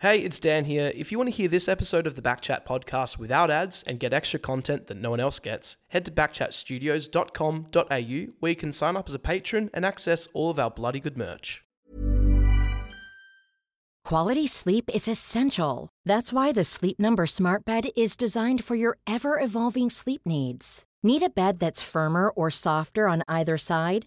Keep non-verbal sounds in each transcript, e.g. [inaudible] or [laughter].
Hey, it's Dan here. If you want to hear this episode of the Backchat podcast without ads and get extra content that no one else gets, head to backchatstudios.com.au where you can sign up as a patron and access all of our bloody good merch. Quality sleep is essential. That's why the Sleep Number Smart Bed is designed for your ever evolving sleep needs. Need a bed that's firmer or softer on either side?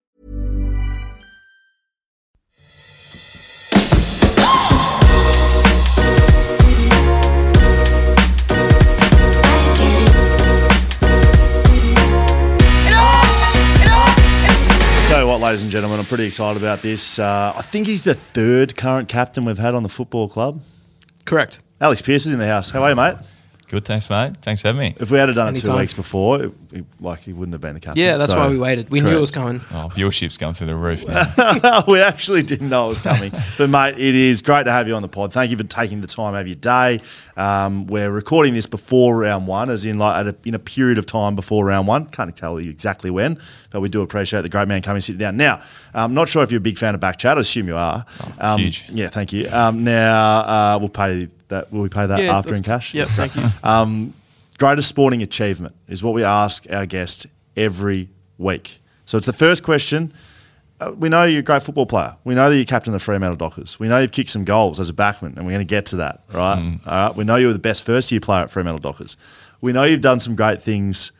what, ladies and gentlemen, I'm pretty excited about this. Uh, I think he's the third current captain we've had on the football club. Correct. Alex Pearce is in the house. How are you, mate? Good, thanks, mate. Thanks for having me. If we had done it two weeks before, it, it- like he wouldn't have been the captain. Yeah, that's So- why we waited. We knew it was coming. Oh, viewership's going through the roof now. [laughs] we actually didn't know it was coming. [laughs] but, mate, it is great to have you on the pod. Thank you for taking the time out of your day. Um, we're recording this before round one, as in like at a, in a period of time before round one. Can't tell you exactly when, but we do appreciate the great man coming sitting down. Now, I'm not sure if you're a big fan of Backchat. I assume you are. um, huge. Yeah, thank you. Um, now, uh, we'll pay that. Will we pay that Yeah, after in cash? Yep, thank you. [laughs] Um, greatest sporting achievement is what we ask our guest every week. So it's the first question. Uh, we know you're a great football player. We know that you're captain of the Fremantle Dockers. We know you've kicked some goals as a backman, and we're going to get to that, right? All right. We know you were the best first year player at Fremantle Dockers. We know you've done some great things.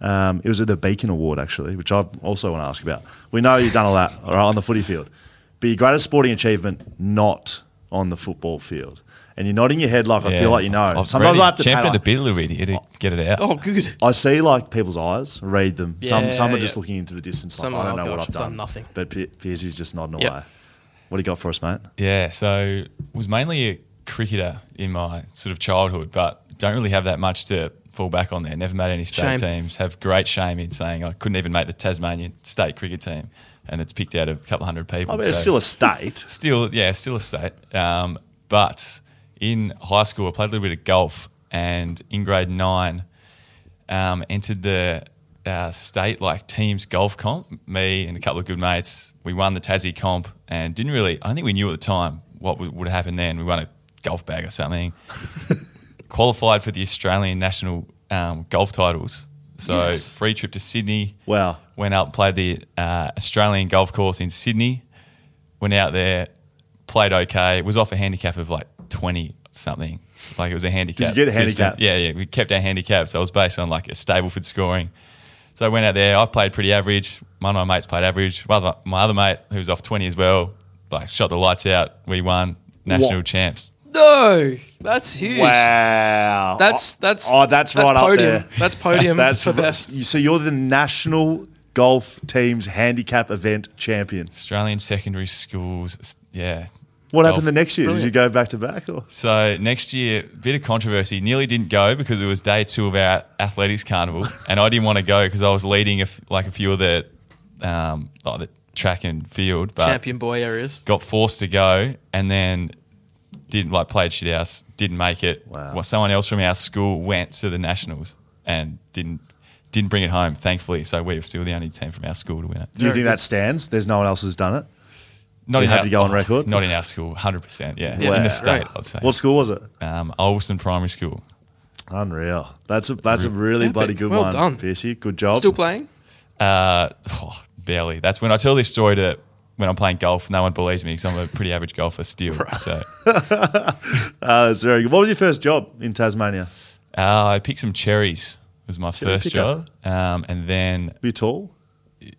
Um, it was at the Beacon Award, actually, which I also want to ask about. We know you've done all that all right, on the footy field. But your greatest sporting achievement, not on the football field. And you're nodding your head like I Yeah. feel like you know. I've Sometimes read I have to pay, champion like- the bit a little bit here to get it out. Oh, good. I see like people's eyes, read them. some Yeah, some are just yeah. looking into the distance. Some like, I don't oh know what gosh, I've I've done. done nothing. But P- Piercy's just nodding Yep. away. What do you got for us, mate? Yeah, so was mainly a cricketer in my sort of childhood, but don't really have that much to fall back on there. Never made any state Shame. teams. Have great shame in saying I couldn't even make the Tasmanian state cricket team, and it's picked out of a couple hundred people. I mean, it's so- still a state. [laughs] Still, yeah, still a state. Um, but in high school, I played a little bit of golf, and in grade nine, um, entered the uh, state like teams golf comp. Me and a couple of good mates, we won the Tassie comp, and didn't really. I think we knew at the time what would, would happen then. We won a golf bag or something. [laughs] Qualified for the Australian national um, golf titles. So Yes. free trip to Sydney Wow. went up, played the uh, Australian golf course in Sydney. Went out there, played okay. Was off a handicap of like twenty something. Like it was a handicap. Did you get a system. handicap? Yeah, yeah. We kept our handicap, so it was based on like a Stableford scoring. So I went out there. I played pretty average. One of my mates played average. My other, my other mate, who was off twenty as well, like shot the lights out. We won national What? champs. No, that's huge. Wow. That's that's oh, that's, right podium. up there. That's podium [laughs] That's for r- best. So you're the national golf team's handicap event champion. Australian secondary schools. Yeah. What happened the next year? Did you go back to back? Or? So next year, bit of controversy. Nearly didn't go because it was day two of our athletics carnival, [laughs] and I didn't want to go because I was leading a f like a few of the, um, like the track and field, but Champion boy areas. got forced to go, and then didn't like played shit house, didn't make it. Wow. Well, someone else from our school went to the nationals and didn't didn't bring it home, thankfully. So we're still the only team from our school to win it. Do you think that stands? There's no one else who's done it. Not You in had our, to go on record? [laughs] Not in our school, hundred percent. Yeah, Yeah, in the state, right. I'd say. What school was it? um, Ulverstone Primary School. Unreal. That's a that's a really Epic. bloody good Well one, done. Piercy. Good job. Still playing? Uh, [sighs] oh, barely. That's when I tell this story to when I'm playing golf. No one believes me because I'm a pretty average golfer still. Right. So [laughs] Uh, that's very good. What was your first job in Tasmania? uh, I picked some cherries. Was my Cherry first picker. job, um, and then Were you tall?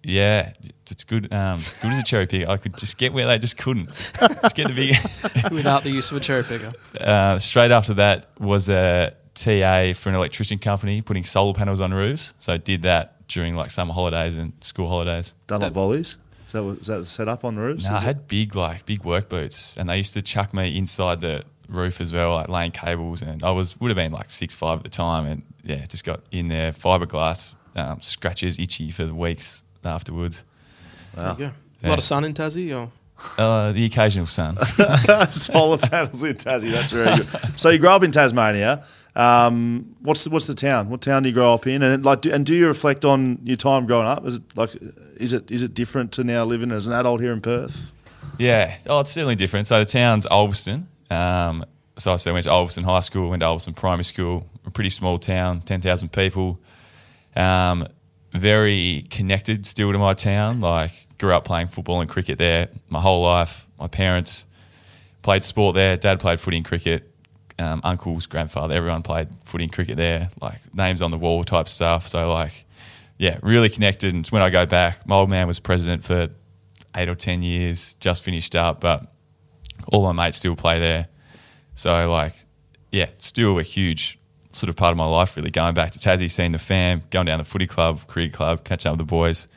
Yeah, it's good. Um, good as a cherry picker. I could just get where they just couldn't. just get the big. [laughs] without the use of a cherry picker. Uh, straight after that was a TA for an electrician company putting solar panels on roofs. So I did that during like summer holidays and school holidays. Done like volleys? Is that, what- is that set up on roofs? No, I Is it- had big like big work boots, and they used to chuck me inside the roof as well, like laying cables. And I was would have been like six five at the time, and yeah, just got in there, fiberglass, um, scratches, itchy for the weeks afterwards. There you go. A lot of sun in Tassie, or Uh, the occasional sun. Solar panels in Tassie. That's very good. So you grow up in Tasmania. Um, what's the, what's the town? What town do you grow up in? And like, do, and do you reflect on your time growing up? Is it like, is it is it different to now living as an adult here in Perth? Yeah, oh, it's certainly different. So the town's Ulverstone. Um, so I said I went to Ulverstone High School, went to Ulverstone Primary School, a pretty small town, 10,000 people. Um, very connected still to my town. Like, grew up playing football and cricket there my whole life. My parents played sport there. Dad played footy and cricket. Um, uncles, grandfather, everyone played footy and cricket there. Like, names on the wall type stuff. So, like, yeah, really connected. And when I go back, my old man was president for eight or 10 years, just finished up, but all my mates still play there. So, like, yeah, still a huge sort of part of my life, really. Going back to Tassie, seeing the fam, going down the footy club, cricket club, catching up with the boys.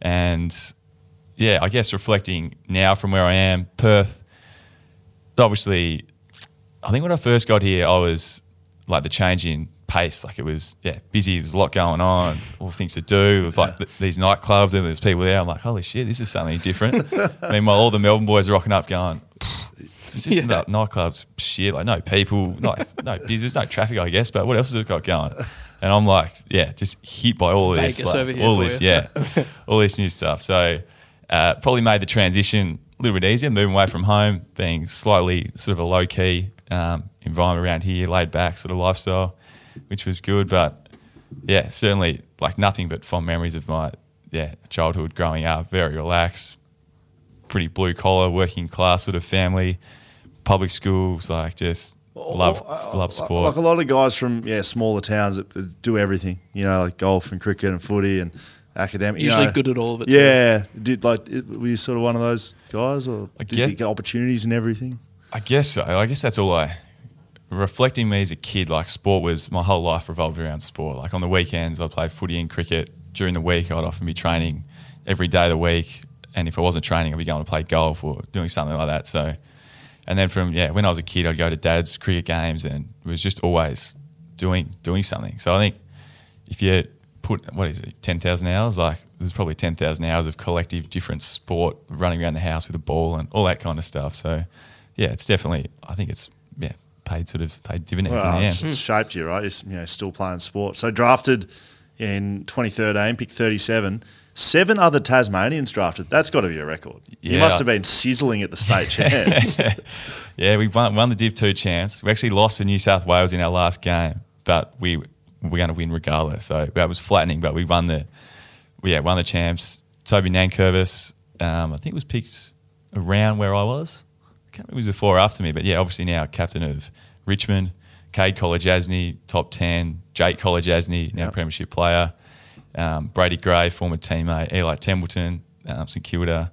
And yeah, I guess reflecting now from where I am, Perth, obviously, I think when I first got here, I was like the change in pace. Like it was, yeah, busy. There's a lot going on, all things to do. It was like th- these nightclubs and there's people there. I'm like, holy shit, this is something different. [laughs] Meanwhile, all the Melbourne boys are rocking up going, it's just [laughs] Yeah. not nightclubs, shit, like no people, not, [laughs] no business, no traffic, I guess, but what else has it got going? And I'm like, yeah, just hit by all this, Vegas like, over here all this, you. yeah, [laughs] all this new stuff. So uh, probably made the transition a little bit easier, moving away from home, being slightly sort of a low key um, environment around here, laid back sort of lifestyle, which was good. But yeah, certainly like nothing but fond memories of my yeah childhood growing up. Very relaxed, pretty blue collar, working class sort of family, public schools, like just love love sport. Like a lot of guys from yeah smaller towns that- that do everything. You know, like golf and cricket and footy and academic. you usually know. good at all of it. too. Yeah, did like it- were you sort of one of those guys, or I did guess- you get opportunities and everything? I guess so. I guess that's all I. Reflecting me as a kid, like sport was my whole life revolved around sport. Like on the weekends, I played footy and cricket. During the week, I'd often be training every day of the week. And if I wasn't training, I'd be going to play golf or doing something like that. So, and then from yeah, when I was a kid, I'd go to dad's cricket games and it was just always doing doing something. So I think if you put what is it, ten thousand hours, like there's probably ten thousand hours of collective different sport, running around the house with a ball and all that kind of stuff. So yeah, it's definitely I think it's yeah paid sort of paid dividends Well, in the it's, end. it's shaped you, right? You're you know, still playing sport. So drafted in 2013, pick 37. Seven other Tasmanians drafted. That's got to be a record. You must have been sizzling at the state [laughs] champs. Yeah, we won, won the Div Two champs. We actually lost to New South Wales in our last game, but we were going to win regardless. So that was flattening, but we won the yeah won the champs. Toby Nankervis, um, I think was picked around where I was. I can't remember if it was before or after me, but yeah, obviously now captain of Richmond. Kade Kolodjashnij, top ten. Jake Kolodjashnij, now Yep. premiership player. Um, Brady Grey, former teammate. Eli Templeton, um, St Kilda.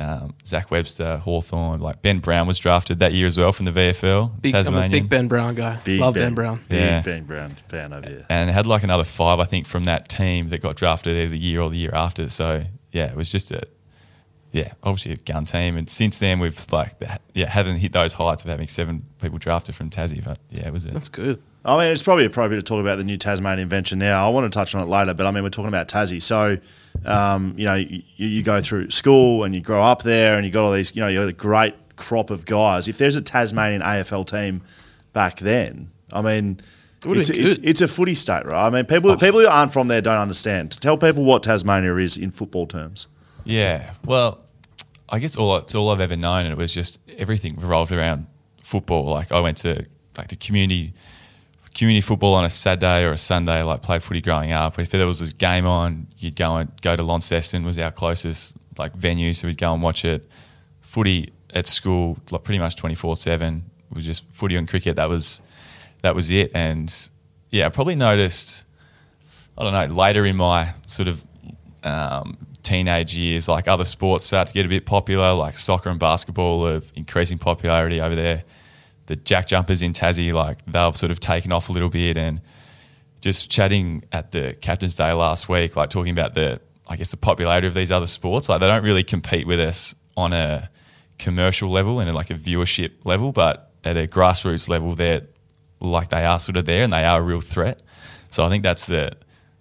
Um, Zach Webster, Hawthorn, like Ben Brown was drafted that year as well from the VFL. Big, I'm a Tasmanian. big Ben Brown guy. Big Love Ben, Brown. Big Yeah. Ben Brown fan over here. and had like another five, I think, from that team that got drafted either the year or the year after. So yeah, it was just a yeah, obviously a gun team. And since then, we've like yeah haven't hit those heights of having seven people drafted from Tassie. But yeah, it was a, That's good. I mean, it's probably appropriate to talk about the new Tasmanian invention now. I want to touch on it later, but I mean, we're talking about Tassie. So, um, you know, you, you go through school and you grow up there and you got all these, you know, you got a great crop of guys. If there's a Tasmanian AFL team back then, I mean, It it's, it's, it's a footy state, right? I mean, people people who aren't from there don't understand. Tell people what Tasmania is in football terms. Yeah, well, I guess all it's all I've ever known, and it was just everything revolved around football. Like I went to like the community community football on a Saturday or a Sunday, like play footy growing up. If there was a game on, you'd go and go to Launceston was our closest like venue, so we'd go and watch it. Footy at school, like pretty much twenty four seven. Was just footy and cricket. That was that was it. And yeah, I probably noticed. I don't know. Later in my sort of um, teenage years, like other sports start to get a bit popular, like soccer and basketball of increasing popularity over there. The JackJumpers in Tassie, like they've sort of taken off a little bit, and just chatting at the Captain's Day last week, like talking about the, I guess the popularity of these other sports. Like they don't really compete with us on a commercial level and like a viewership level, but at a grassroots level, they're like they are sort of there and they are a real threat. So I think that's the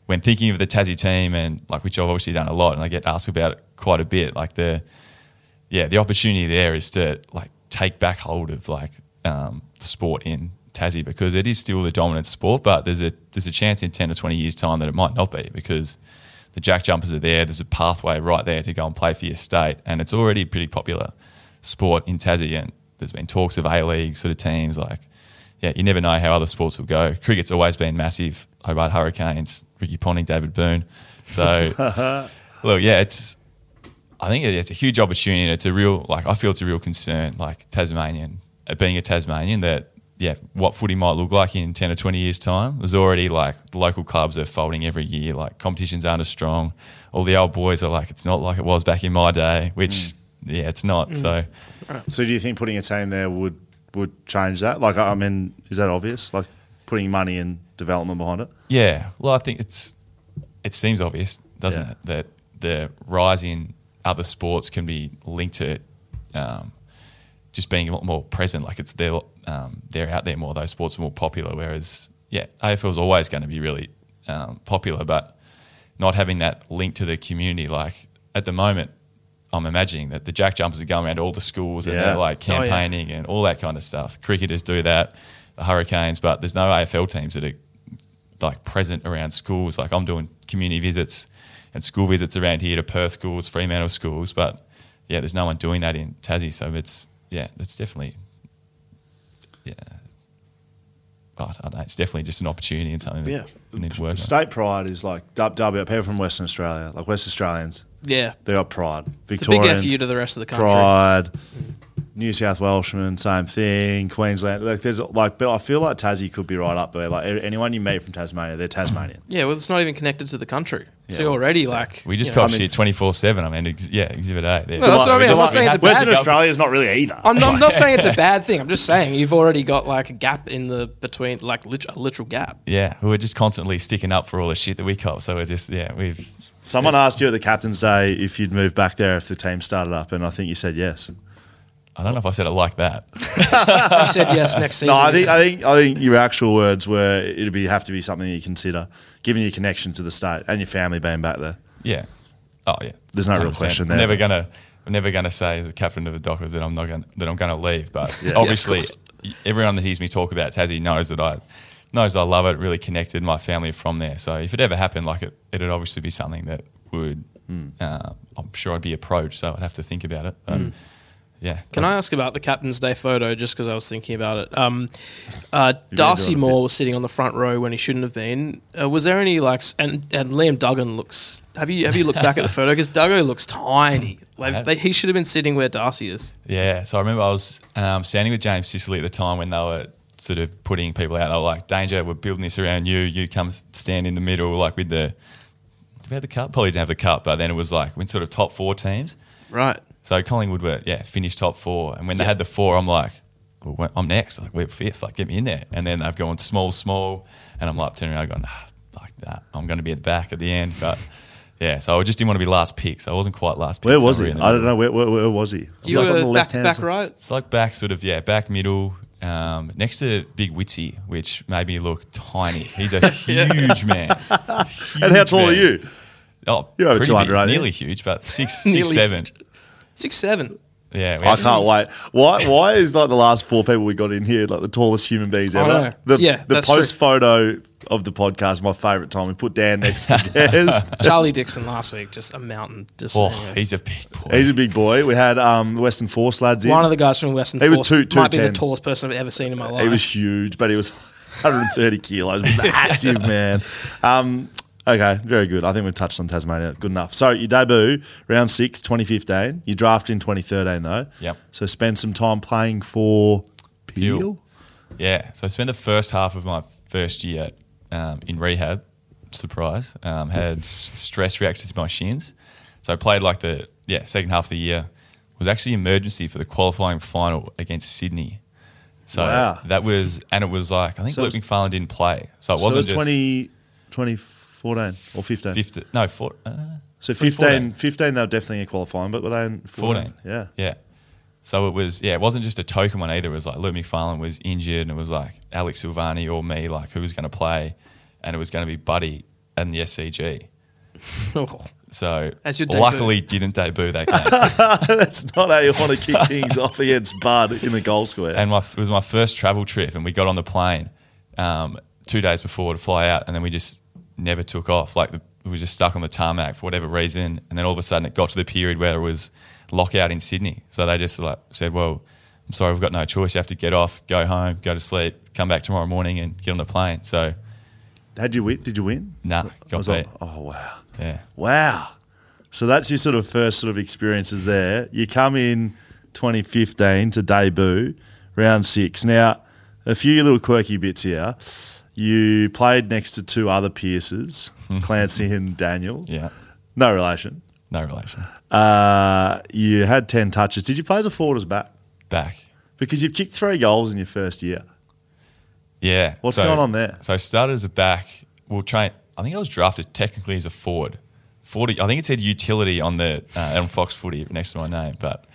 when thinking of the Tassie team and like which I've obviously done a lot and I get asked about it quite a bit. Like the yeah, the opportunity there is to like take back hold of like um, sport in Tassie because it is still the dominant sport, but there's a there's a chance in ten or twenty years time that it might not be because the JackJumpers are there. There's a pathway right there to go and play for your state, and it's already a pretty popular sport in Tassie. And there's been talks of A League sort of teams like yeah, you never know how other sports will go. Cricket's always been massive. Hobart Hurricanes, Ricky Ponting, David Boon. So [laughs] look, yeah, it's I think it's a huge opportunity. And it's a real like I feel it's a real concern, like Tasmanian, uh, being a Tasmanian, that yeah, what footy might look like in ten or twenty years' time. There's already like the local clubs are folding every year. Like competitions aren't as strong. All the old boys are like, it's not like it was back in my day, which yeah, it's not. So So do you think putting a team there would would change that? Like, I mean, is that obvious? Like putting money and development behind it? Yeah, well, I think it's it seems obvious, doesn't Yeah. it, that the rise in other sports can be linked to um, just being a lot more present. Like it's they're um, they're out there more. Those sports are more popular. Whereas yeah, AFL is always going to be really um, popular, but not having that link to the community. Like at the moment, I'm imagining that the JackJumpers are going around to all the schools and Yeah. they're like Oh, yeah. campaigning and all that kind of stuff. Cricketers do that, the Hurricanes, but there's no AFL teams that are like present around schools. Like I'm doing community visits and school visits around here to Perth schools, Fremantle schools, but yeah, there's no one doing that in Tassie. So it's yeah, it's definitely yeah. But I don't know, it's definitely just an opportunity and something that Yeah. we need to work on. State pride is like dub W. People from Western Australia, like West Australians, Yeah. they got pride. It's a big Victorians, F you to the rest of the country. pride. Mm. New South Welshmen, same thing. Queensland, like there's like, but I feel like Tassie could be right up there. Like anyone you meet from Tasmania, they're Tasmanian. Yeah, well, it's not even connected to the country. So Yeah. you're already like. We just you cop shit 24 7. I mean, ex- yeah, Exhibit A. There. No, that's what I mean. I'm not saying it's a bad Western thing. Australia is not really either. I'm not, I'm not saying it's a [laughs] bad thing. I'm just saying you've already got like a gap in the between, like lit- a literal gap. Yeah, we're just constantly sticking up for all the shit that we cop. So we're just, yeah, we've. Someone asked you at the captain's day if you'd move back there if the team started up, and I think you said yes. I don't know if I said it like that. [laughs] You said yes next season. No, I think I think I think your actual words were it'd be have to be something you consider, given your connection to the state and your family being back there. Yeah. Oh yeah. There's no real 100%. question I'm there. Never gonna. I'm never gonna say as a captain of the Dockers that I'm not gonna that I'm gonna leave. But Yeah. obviously, Yeah, everyone that hears me talk about Tassie knows that I knows I love it. Really connected. My family from there. So if it ever happened, like it, it'd obviously be something that would. Hmm. Uh, I'm sure I'd be approached. So I'd have to think about it. But yeah. Can I ask about the Captain's Day photo just because I was thinking about it? Um, [laughs] uh, Darcy Moore was sitting on the front row when he shouldn't have been. Uh, was there any like, and, and Liam Duggan looks. Have you have you looked back at the photo? Because Duggo looks tiny. [laughs] Like they, he should have been sitting where Darcy is. Yeah, so I remember I was um, standing with James Sicily at the time when they were sort of putting people out. They were like, "Danger, we're building this around you. You come stand in the middle, like with the." Did we have the cup? Probably didn't have the cup, but then it was like when sort of top four teams. Right. So Collingwood were yeah finished top four, and when they had the four, I'm like, well, I'm next. Like we're fifth. Like get me in there. And then they've gone small, small, and I'm like turning around going, nah, like that. I'm going to be at the back at the end, but. Yeah, so I just didn't want to be last pick, so I wasn't quite last pick. Where was he? I don't know. Where, where, where was he? You Like on were the back, left-hand back side? right. It's like back, sort of, yeah, back middle, um, next to Big Witsy, which made me look tiny. He's a [laughs] huge man. [laughs] And how tall are you? Oh, You're over pretty 200, big, aren't you? nearly huge, but six, [laughs] Nearly six, seven. Six seven. Yeah, we I can't wait. Why? Why is like the last four people we got in here like the tallest human beings I ever? know. The, Yeah, the that's post true. photo of the podcast, my favourite time. We put Dan next to [laughs] Gaz. Charlie Dixon last week, just a mountain. Just Oh, saying, he's a big boy. He's a big boy. We had um, the Western Force lads in. one of the guys from Western He was Force two- might be the 210. tallest person I've ever seen in my life. He was huge, but he was [laughs] 130 kilos. [laughs] Massive, man. Um, okay, very good. I think we've touched on Tasmania. Good enough. So, your debut, round six, 2015. You drafted in 2013, though. Yep. So, spend some time playing for Peel. Peel. Yeah, so I spent the first half of my first year um, in rehab. Surprise, um, had stress reactions to my shins. So I played like the yeah second half of the year. Was actually emergency for the qualifying final against Sydney. So Wow. that was and it was like I think So Luke McPharlin didn't play, so it So wasn't was just 20, 2014 or 15. 50, no four, uh, So 2014. 15, 15 they were definitely qualifying, but were they in 14? 14. Yeah. Yeah. So it was, yeah, it wasn't just a token one either. It was like Luke McPharlin was injured and it was like Alex Silvagni or me, like who was going to play. And it was going to be Buddy and the SCG. [laughs] Oh, So As your debut. luckily didn't debut that game. [laughs] That's not how you want to kick things off against Bud in the goal square. and my, it was my first travel trip and we got on the plane um, two days before to fly out and then we just never took off. Like the, we were just stuck on the tarmac for whatever reason. And then all of a sudden it got to the period where it was lockout in Sydney. So they just like said, well, I'm sorry, we've got no choice. You have to get off, go home, go to sleep, come back tomorrow morning and get on the plane. So Had you win? Did you win? nah, got beat. oh, wow. Yeah. Wow. So that's your sort of first sort of experiences there. You come in 2015 to debut, round six. Now, a few little quirky bits here. You played next to two other Pearces, [laughs] Clancy and Daniel. Yeah. No relation. No relation. Uh, you had 10 touches. Did you play as a forward or as back? Back. Because you've kicked three goals in your first year. Yeah. What's So- going on there? So I started as a back. Well, train. I think I was drafted technically as a forward. Forty. I think it said utility on the uh, on Fox Footy next to my name, but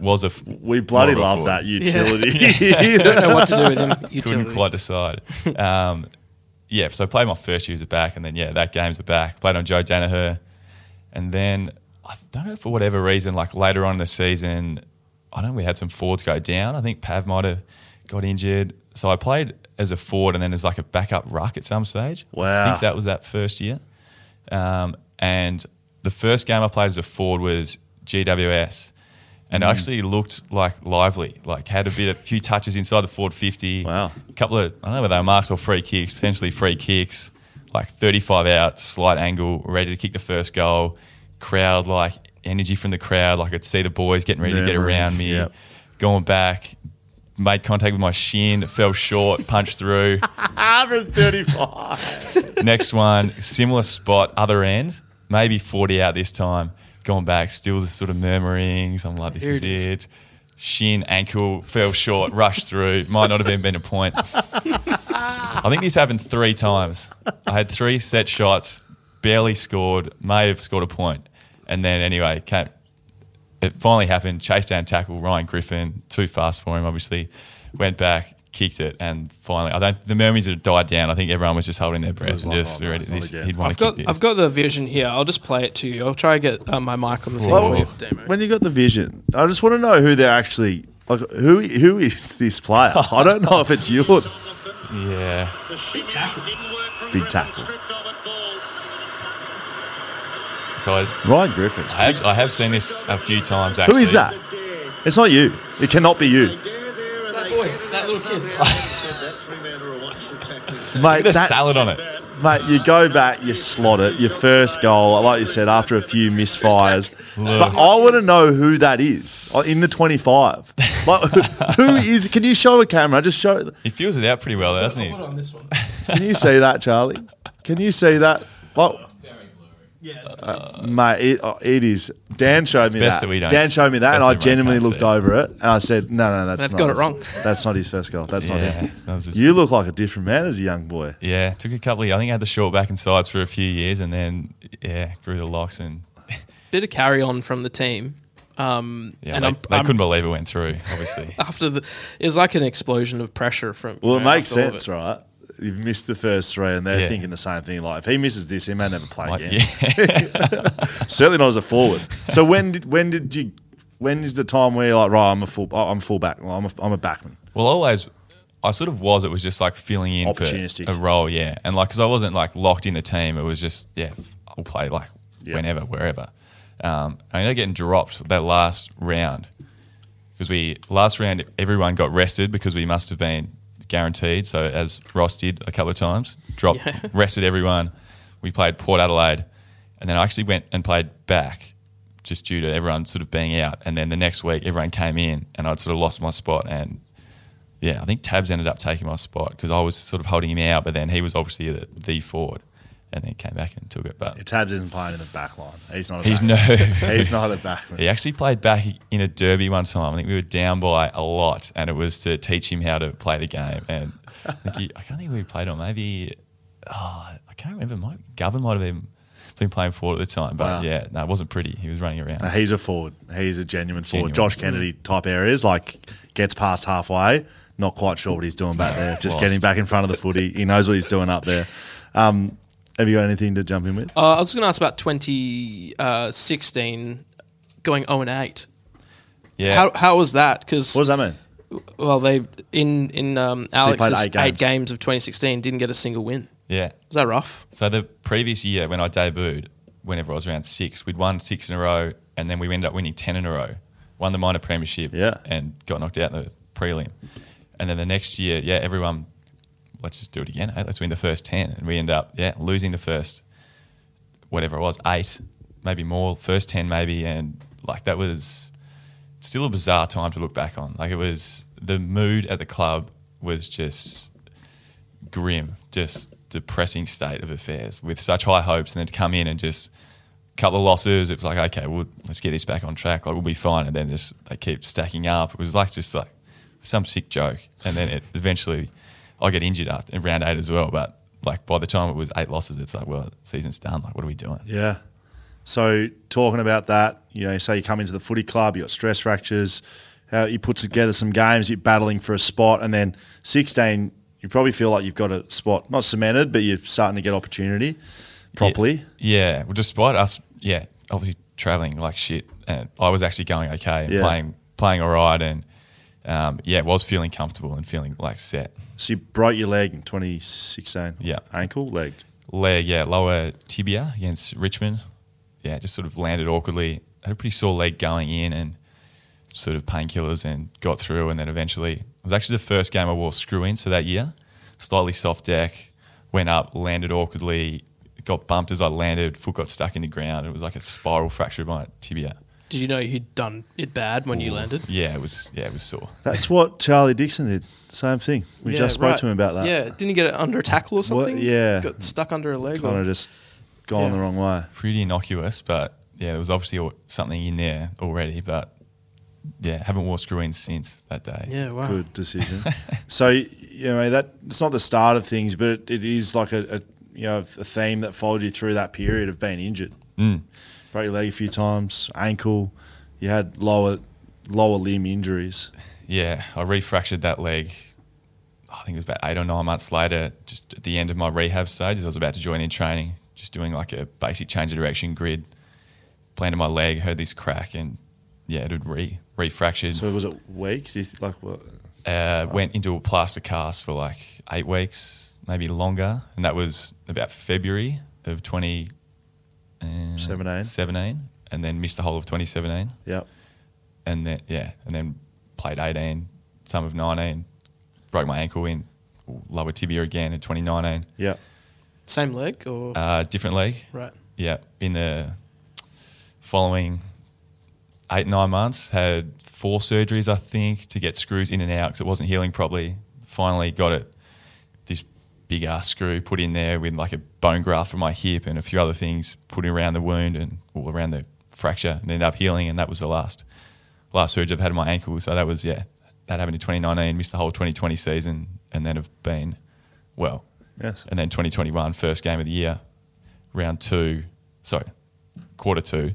was a. f- We bloody more of a love forward. that utility. [laughs] don't know what to do with him. [laughs] Couldn't quite decide. Um, yeah, so I played my first year as a back, and then yeah, that game's a back. Played on Joe Daniher, and then I don't know for whatever reason, like later on in the season, I don't know we had some forwards go down. I think Pav might have got injured, so I played as a forward and then as like a backup ruck at some stage. Wow, I think that was that first year. Um, and the first game I played as a forward was GWS. And Mm. actually looked like lively, like had a bit, a few touches inside the forward 50. Wow. A couple of, I don't know whether they were marks or free kicks, potentially free kicks, like 35 out, slight angle, ready to kick the first goal. Crowd, like energy from the crowd. Like I'd see the boys getting ready to get around me, yep. going back, made contact with my shin, fell short, [laughs] punched through. 135. Next one, similar spot, other end, maybe 40 out this time. Going back, still the sort of murmurings. I'm like, this is it is. it. Shin, ankle, fell short, rushed through. Might not have even been a point. I think this happened three times. I had three set shots, barely scored, may have scored a point. And then anyway, came, it finally happened. Chase down tackle, Ryan Griffin, too fast for him, obviously. Went back, kicked it, and finally, I don't. The murmurs had died down. I think everyone was just holding their breath was and like, just oh, ready. not This, he'd want I've to got kick this. I've got the vision here. I'll just play it to you. I'll try to get uh, my mic on the thing Well, for you, Damo. when you got the vision, I just want to know who they're actually like. Who who is this player? [laughs] I don't know if it's you. or- yeah, Big tackle. Big tackle. so I, Ryan Griffin. I have I have seen this a few times. Who Actually, is that? It's not you. It cannot be you, That boy, that little kid. mate. There's that- salad on it. Mate, you go back, you slot it, your first goal, like you said, after a few misfires. But I want to know who that is uh, in the 25. Like, who is, can you show a camera? Just show, He feels it out pretty well, doesn't he? Put on this one. can you see that, Charlie? Can you see that? Well, Yeah, it's, mate, it, uh, it is. Dan showed me best that. that we don't- Dan showed me that, and I genuinely looked see. over it, and I said, no, no, that's They've not got it wrong. That's not his first goal. That's not Yeah, him. that You look like a different man as a young boy. Yeah, took a couple. Of, I think I had the short back and sides for a few years, and then yeah, grew the locks, and [laughs] bit of carry on from the team. Um, yeah, and they, I'm, they I'm- couldn't believe it went through. Obviously, [laughs] after the it was like an explosion of pressure from. Well, you it makes after all of sense, it. right? You've missed the first three, and they're Yeah. thinking the same thing. Like, if he misses this, he may never play Like, again. yeah. [laughs] Certainly not as a forward. So when did when did you? When is the time where you're like, right, I'm a full, I'm a full back, well, I'm a, I'm a backman. Well, always, I sort of was. It was just like filling in for Opportunistic. a role, yeah. And like, because I wasn't like locked in the team, it was just, yeah, I'll play like Yeah. whenever, wherever. Um, I ended up getting dropped that last round because we last round everyone got rested because we must have been guaranteed. So as Ross did a couple of times, dropped, [laughs] rested everyone. We played Port Adelaide, and then I actually went and played back, just due to everyone sort of being out. And then the next week, everyone came in, and I'd sort of lost my spot. And yeah, I think Tabs ended up taking my spot because I was sort of holding him out, but then he was obviously the, the forward. And then came back and took it. But Tabs isn't playing in the back line. He's not. A he's back. no. [laughs] He's not a backman. He actually played back in a derby one time. I think we were down by a lot, and it was to teach him how to play the game. And I think he, I can't think we played on. Maybe oh, I can't remember. Might, Govern might have been been playing forward at the time, but Wow. yeah, no, it wasn't pretty. He was running around. No, he's a forward. He's a genuine forward. Josh Kennedy type areas, like gets past halfway, not quite sure what he's doing back there. [laughs] Just getting back in front of the footy. He knows what he's doing up there. Um, have you got anything to jump in with? Uh, I was going to ask about 2016 going 0 and 8. yeah, How, how was that? Because What does that mean? well, they in in um, So played Alex's eight eight games. games. of 2016 didn't get a single win. yeah. Was that rough? So the previous year when I debuted, whenever I was around six, we'd won six in a row, and then we ended up winning ten in a row. Won the minor premiership, Yeah. and got knocked out in the prelim. And then the next year, yeah, everyone, let's just do it again. eh? Let's win the first ten, and we end up, yeah, losing the first, whatever it was, eight, maybe more, first ten maybe, and like that was still a bizarre time to look back on. Like it was the mood at the club was just grim, just depressing state of affairs with such high hopes, and then to come in and just couple of losses, it was like, okay, well, let's get this back on track. Like we'll be fine, and then just they keep stacking up. It was like just like some sick joke, and then it eventually I get injured after in round eight as well. But like by the time it was eight losses, it's like, well, season's done. Like what are we doing? Yeah. So talking about that, you know, say you come into the footy club, you got stress fractures, how you put together some games, you're battling for a spot, and then 16, you probably feel like you've got a spot not cemented, but you're starting to get opportunity properly. Yeah, well, despite us, yeah, obviously traveling like shit, and I was actually going okay and Yeah. playing playing all right, and um, yeah, was feeling comfortable and feeling like set. So you broke your leg in 2016. Yeah. Ankle, leg. Leg, yeah, lower tibia against Richmond. Yeah, just sort of landed awkwardly. Had a pretty sore leg going in, and sort of painkillers, and got through, and then eventually it was actually the first game I wore screw ins for that year. Slightly soft deck, went up, landed awkwardly, got bumped as I landed, foot got stuck in the ground. It was like a spiral fracture of my tibia. Did you know he'd done it bad when you landed? Yeah, it was. Yeah, it was sore. That's what Charlie Dixon did. Same thing. We Yeah, just spoke right. to him about that. Yeah, didn't he get it under a tackle or something? yeah. got stuck under a leg. Kind or- of just gone Yeah. the wrong way. Pretty innocuous, but yeah, there was obviously al- something in there already. But yeah, haven't wore screw ins since that day. yeah, wow. Good decision. [laughs] so you know that it's not the start of things, but it, it is like a, a you know a theme that followed you through that period of being injured. Mm. Broke your leg a few times, ankle. You had lower lower limb injuries. Yeah, I refractured that leg. I think it was about eight or nine months later, just at the end of my rehab stage, as I was about to join in training, just doing like a basic change of direction grid. Planted my leg, heard this crack, and yeah, it had re refractured. So was it weak? Th- like what? uh, went into a plaster cast for like eight weeks, maybe longer, and that was about February of twenty uh, Seventeen. 17, and then missed the whole of twenty seventeen, Yep. and then yeah, and then played eighteen, some of nineteen, broke my ankle in lower tibia again in twenty nineteen, Yep. Same leg or uh, different leg, right? yeah, in the following eight nine months, had four surgeries I think to get screws in and out because it wasn't healing properly. Finally got it, this big ass screw put in there with like a bone graft for my hip and a few other things put around the wound and all around the fracture and ended up healing and that was the last last surgery I've had on my ankle. So that was yeah, that happened in 2019. Missed the whole 2020 season and then have been well Yes. and then 2021 first game of the year, round two, sorry, quarter two.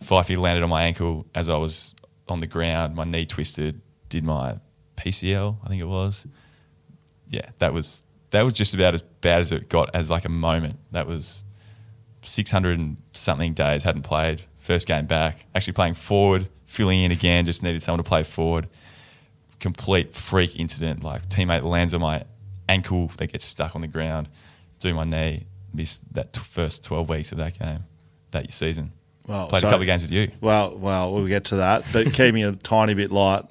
Fifey landed on my ankle as I was on the ground. My knee twisted. Did my PCL, I think it was. Yeah, that was that was just about as bad as it got as like a moment. That was 600 and something days hadn't played. First game back, actually playing forward, filling in again. Just needed someone to play forward complete freak incident. Like teammate lands on my ankle, they get stuck on the ground, do my knee, missed that t- first twelve weeks of that game, that season. Well, Played so- a couple of games with you. Well, well, we'll get to that. But keeping a tiny bit light.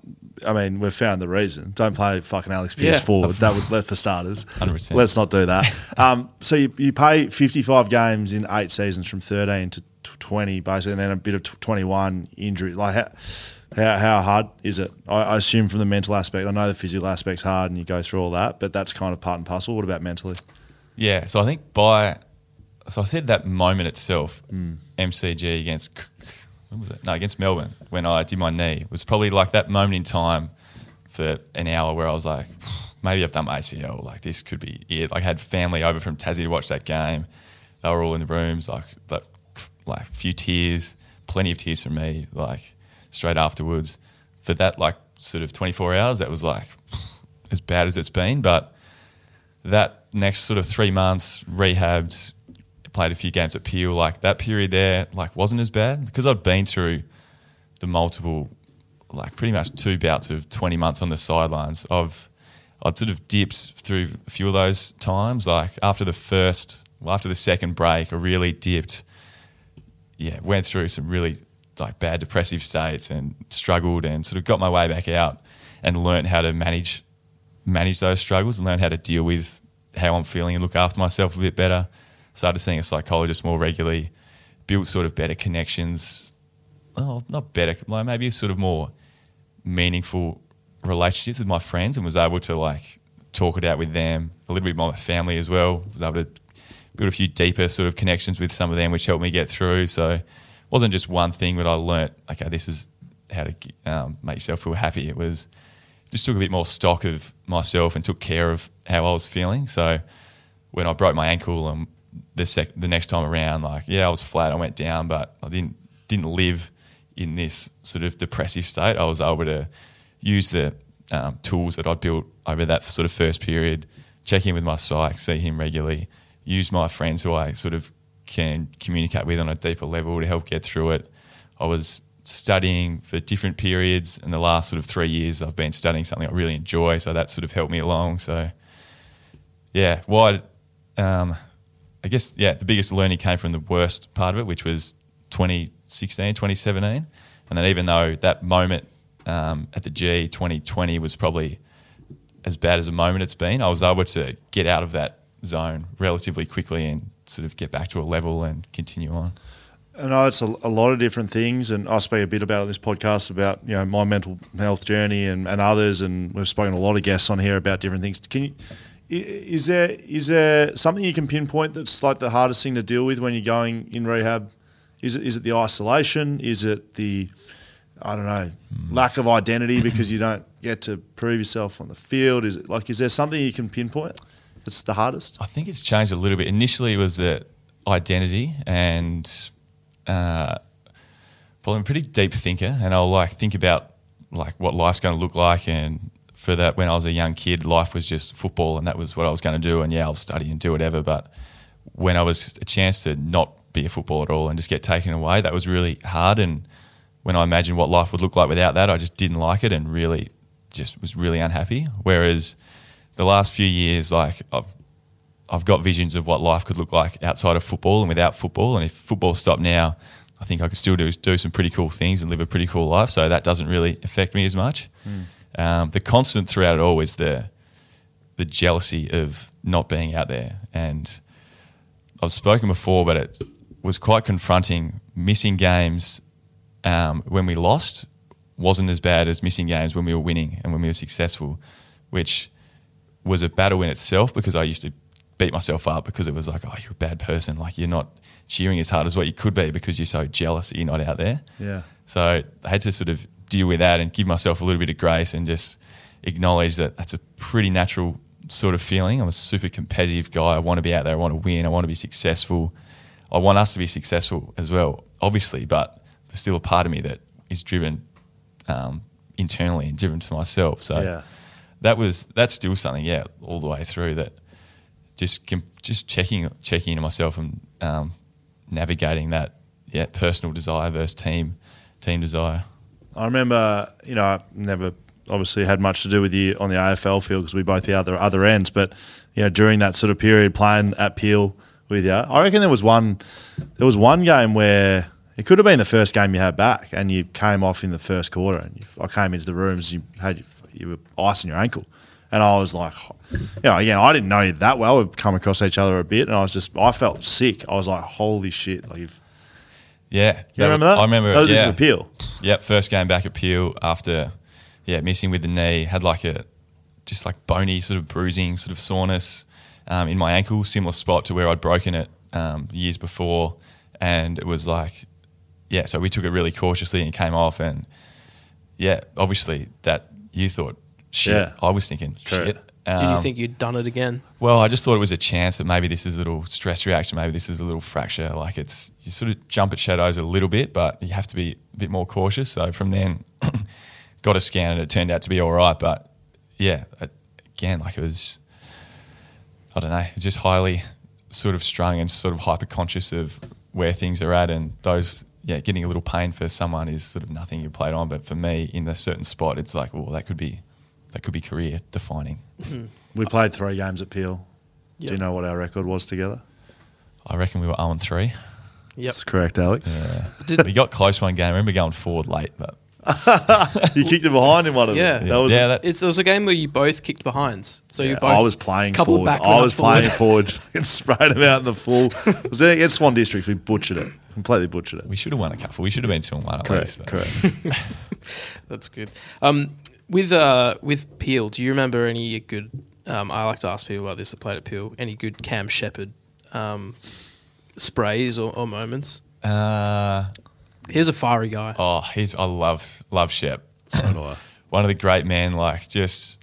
I mean, we've found the reason. Don't play fucking Alex Pearce Yeah. forward. [laughs] That would let for starters. 100%. Let's not do that. [laughs] Um, so you, you pay 55 games in eight seasons from 13 to 20, basically, and then a bit of 21 injury. Like how, how, how hard is it? I, I assume from the mental aspect. I know the physical aspect's hard, and you go through all that, but that's kind of part and parcel. What about mentally? Yeah, so I think by so I said that moment itself, MCG against when was it? No, against Melbourne when I did my knee It was probably like that moment in time for an hour where I was like, maybe I've done my ACL. Like this could be it. Like I had family over from Tassie to watch that game. They were all in the rooms, like like like a few tears, plenty of tears from me. Like straight afterwards, for that like sort of 24 hours, that was like as bad as it's been. But that next sort of three months rehabbed, played a few games at Peel. Like that period there, like wasn't as bad because I'd been through the multiple, like pretty much two bouts of 20 months on the sidelines. I've I'd sort of dipped through a few of those times. Like after the first, well, after the second break, I really dipped. Yeah, went through some really like bad depressive states and struggled and sort of got my way back out and learned how to manage manage those struggles and learn how to deal with how I'm feeling and look after myself a bit better. Started seeing a psychologist more regularly, built sort of better connections. Oh, not better, like maybe sort of more meaningful relationships with my friends and was able to like talk it out with them, a little bit more with my family as well. Was able to build a few deeper sort of connections with some of them, which helped me get through. So it wasn't just one thing that I learnt, okay, this is how to um, make yourself feel happy. It was just took a bit more stock of myself and took care of how I was feeling. So when I broke my ankle and the sec- the next time around, like yeah, I was flat, I went down, but I didn't didn't live in this sort of depressive state. I was able to use the um, tools that I'd built over that sort of first period, check in with my psych, see him regularly, use my friends who I sort of can communicate with on a deeper level to help get through it. I was studying for different periods. In the last sort of three years, I've been studying something I really enjoy, so that sort of helped me along. So, yeah, why? Um, I guess yeah, the biggest learning came from the worst part of it, which was 2016, 2017, and then even though that moment um, at the G 2020 was probably as bad as a moment it's been, I was able to get out of that zone relatively quickly and sort of get back to a level and continue on. And I know it's a, a, lot of different things, and I speak a bit about this podcast about you know my mental health journey and, and others, and we've spoken a lot of guests on here about different things. Can you is there is there something you can pinpoint that's like the hardest thing to deal with when you're going in rehab? Is it is it the isolation? Is it the I don't know mm. lack of identity because you don't get to prove yourself on the field? Is it like is there something you can pinpoint that's the hardest? I think it's changed a little bit. Initially, it was the identity and uh, well, I'm a pretty deep thinker, and I'll like think about like what life's going to look like. And for that, when I was a young kid, life was just football, and that was what I was going to do. And yeah, I'll study and do whatever. But when I was a chance to not be a football at all and just get taken away, that was really hard. And when I imagined what life would look like without that, I just didn't like it and really just was really unhappy. Whereas the last few years, like I've I've got visions of what life could look like outside of football and without football. And if football stopped now, I think I could still do do some pretty cool things and live a pretty cool life. So that doesn't really affect me as much. Mm. Um, the constant throughout it all is the the jealousy of not being out there. And I've spoken before, but it was quite confronting. Missing games um, when we lost wasn't as bad as missing games when we were winning and when we were successful, which was a battle in itself because I used to beat myself up because it was like, oh, you're a bad person. Like you're not cheering as hard as what you could be because you're so jealous that you're not out there. Yeah. So I had to sort of deal with that and give myself a little bit of grace and just acknowledge that that's a pretty natural sort of feeling. I'm a super competitive guy. I want to be out there. I want to win. I want to be successful. I want us to be successful as well, obviously, but there's still a part of me that is driven um, internally and driven to myself. So yeah. that was that's still something, yeah, all the way through that – just just checking checking into myself and um, navigating that yeah personal desire versus team team desire. I remember, you know, I never obviously had much to do with you on the AFL field because we both the other other ends, but you know, during that sort of period playing at Peel with you, I reckon there was one there was one game where it could have been the first game you had back, and you came off in the first quarter, and you, I came into the rooms, you had you were icing your ankle, and I was like, you know, again, I didn't know you that well. We've come across each other a bit, and I was just, I felt sick. I was like, holy shit, like. If, yeah, you remember that? I remember. That was yeah. at Peel. Yep, first game back at Peel after, yeah, missing with the knee. Had like a, just like bony sort of bruising, sort of soreness um, in my ankle, similar spot to where I'd broken it um, years before, and it was like, yeah. So we took it really cautiously and came off, and yeah, obviously that you thought shit. Yeah. I was thinking Correct. shit. Did you Um, think you'd done it again? well, I just thought it was a chance that maybe this is a little stress reaction, maybe this is a little fracture. Like it's you sort of jump at shadows a little bit, but you have to be a bit more cautious. So from then, [coughs] got a scan and it turned out to be all right. But yeah, again, like it was, I don't know, it's just highly sort of strung and sort of hyper conscious of where things are at, and those. Yeah, getting a little pain for someone is sort of nothing you played on, but for me, in a certain spot, it's like, well, that could be, that could be career defining. We played three games at Peel. Do you know what our record was together? I reckon we were 0 and 3. Yep. That's correct, Alex. we got close one game. I remember going forward late, but [laughs] you kicked it behind in one of Yeah. them. That was yeah, that, It's, it was a game where you both kicked behinds. So you both I was playing forward. back I was up forward. playing [laughs] forward and sprayed them out in the full. It was against Swan District. We butchered it. Completely butchered it. we should have won a couple. We should have been two and one at least. Correct. so. [laughs] Correct. That's good. Um, with uh, with Peel, do you remember any good? Um, I like to ask people like this that played at Peel. Any good Cam Shepherd um, sprays or, or moments? Uh, Here's a fiery guy. oh, he's I love love Shep. so do I. [laughs] One of the great men, like just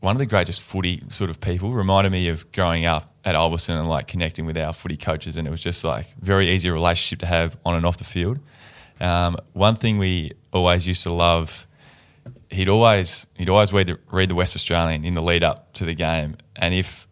one of the great just footy sort of people. Reminded me of growing up at Ulverstone and like connecting with our footy coaches, and it was just like very easy relationship to have on and off the field. Um, one thing we always used to love he'd always he'd always read the, read the West Australian in the lead up to the game, and if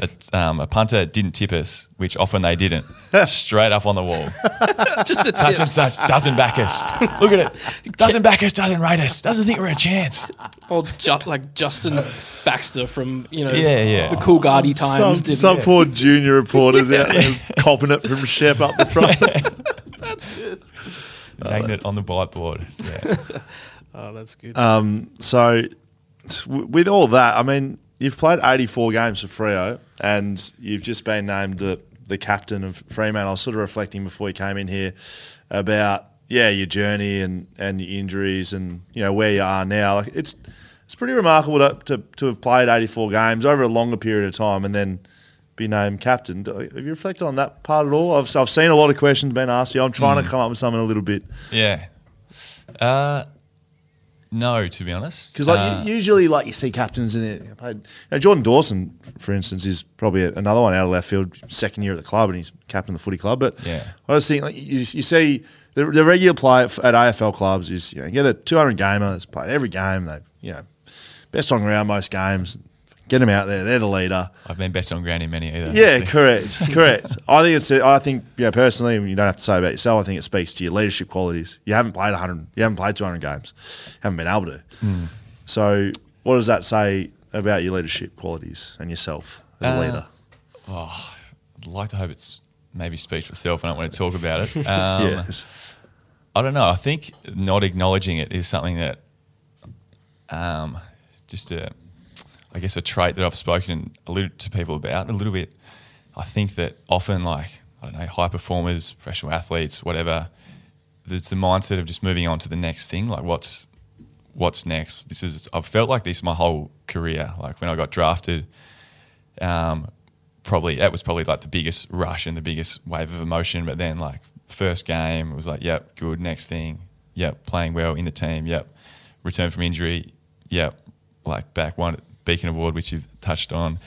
a, um, a punter didn't tip us, which often they didn't, [laughs] straight up on the wall, [laughs] Just a such tip. and such doesn't back us. Look at it, doesn't back us, doesn't rate us, doesn't think we're a chance. Old Ju- like Justin Baxter from you know Yeah, yeah. the Cool Guardy Some, times. did some poor junior [laughs] reporters out there copping it from Shep up the front. That's good. Magnet on the whiteboard. Yeah. Oh, that's good. so, w- with all that, I mean, you've played 84 games for Freo and you've just been named the, the captain of Fremantle. I was sort of reflecting before you came in here about, yeah, your journey and, and your injuries and, you know, where you are now. Like, it's it's pretty remarkable to, to, to have played 84 games over a longer period of time and then be named captain. Have you reflected on that part at all? I've, I've seen a lot of questions being asked you. I'm trying to come up with something a little bit. yeah. Uh, no, to be honest. Because like Uh, usually, like you see captains in it. Played, you know, Jordan Dawson, for instance, is probably another one out of left field. Second year at the club, and he's captain of the footy club. But Yeah. I was thinking, like you, you see the, the regular play at at AFL clubs is you know get a 200 gamer that's played every game. They you know best on ground most games. Get them out there. They're the leader. I've been best on ground in many either. Yeah, actually. correct, [laughs] correct. I think it's. I think you know personally, you don't have to say about yourself. I think it speaks to your leadership qualities. You haven't played 100. You haven't played 200 games. haven't been able to. Hmm. So, what does that say about your leadership qualities and yourself as a Uh, leader? I'd like to hope it's maybe speaks for itself. I don't want to talk about it. [laughs] Um, yes. I don't know. I think not acknowledging it is something that, um, just a, I guess a trait that I've spoken a little to people about a little bit. I think that often, like I don't know, high performers, professional athletes, whatever, there's the mindset of just moving on to the next thing. Like what's what's next? This is I've felt like this my whole career. Like when I got drafted, um, probably that was probably like the biggest rush and the biggest wave of emotion. But then like first game it was like, yep, good, next thing, yep, playing well in the team, yep, return from injury, yep, like back one Beacon Award, which you've touched on.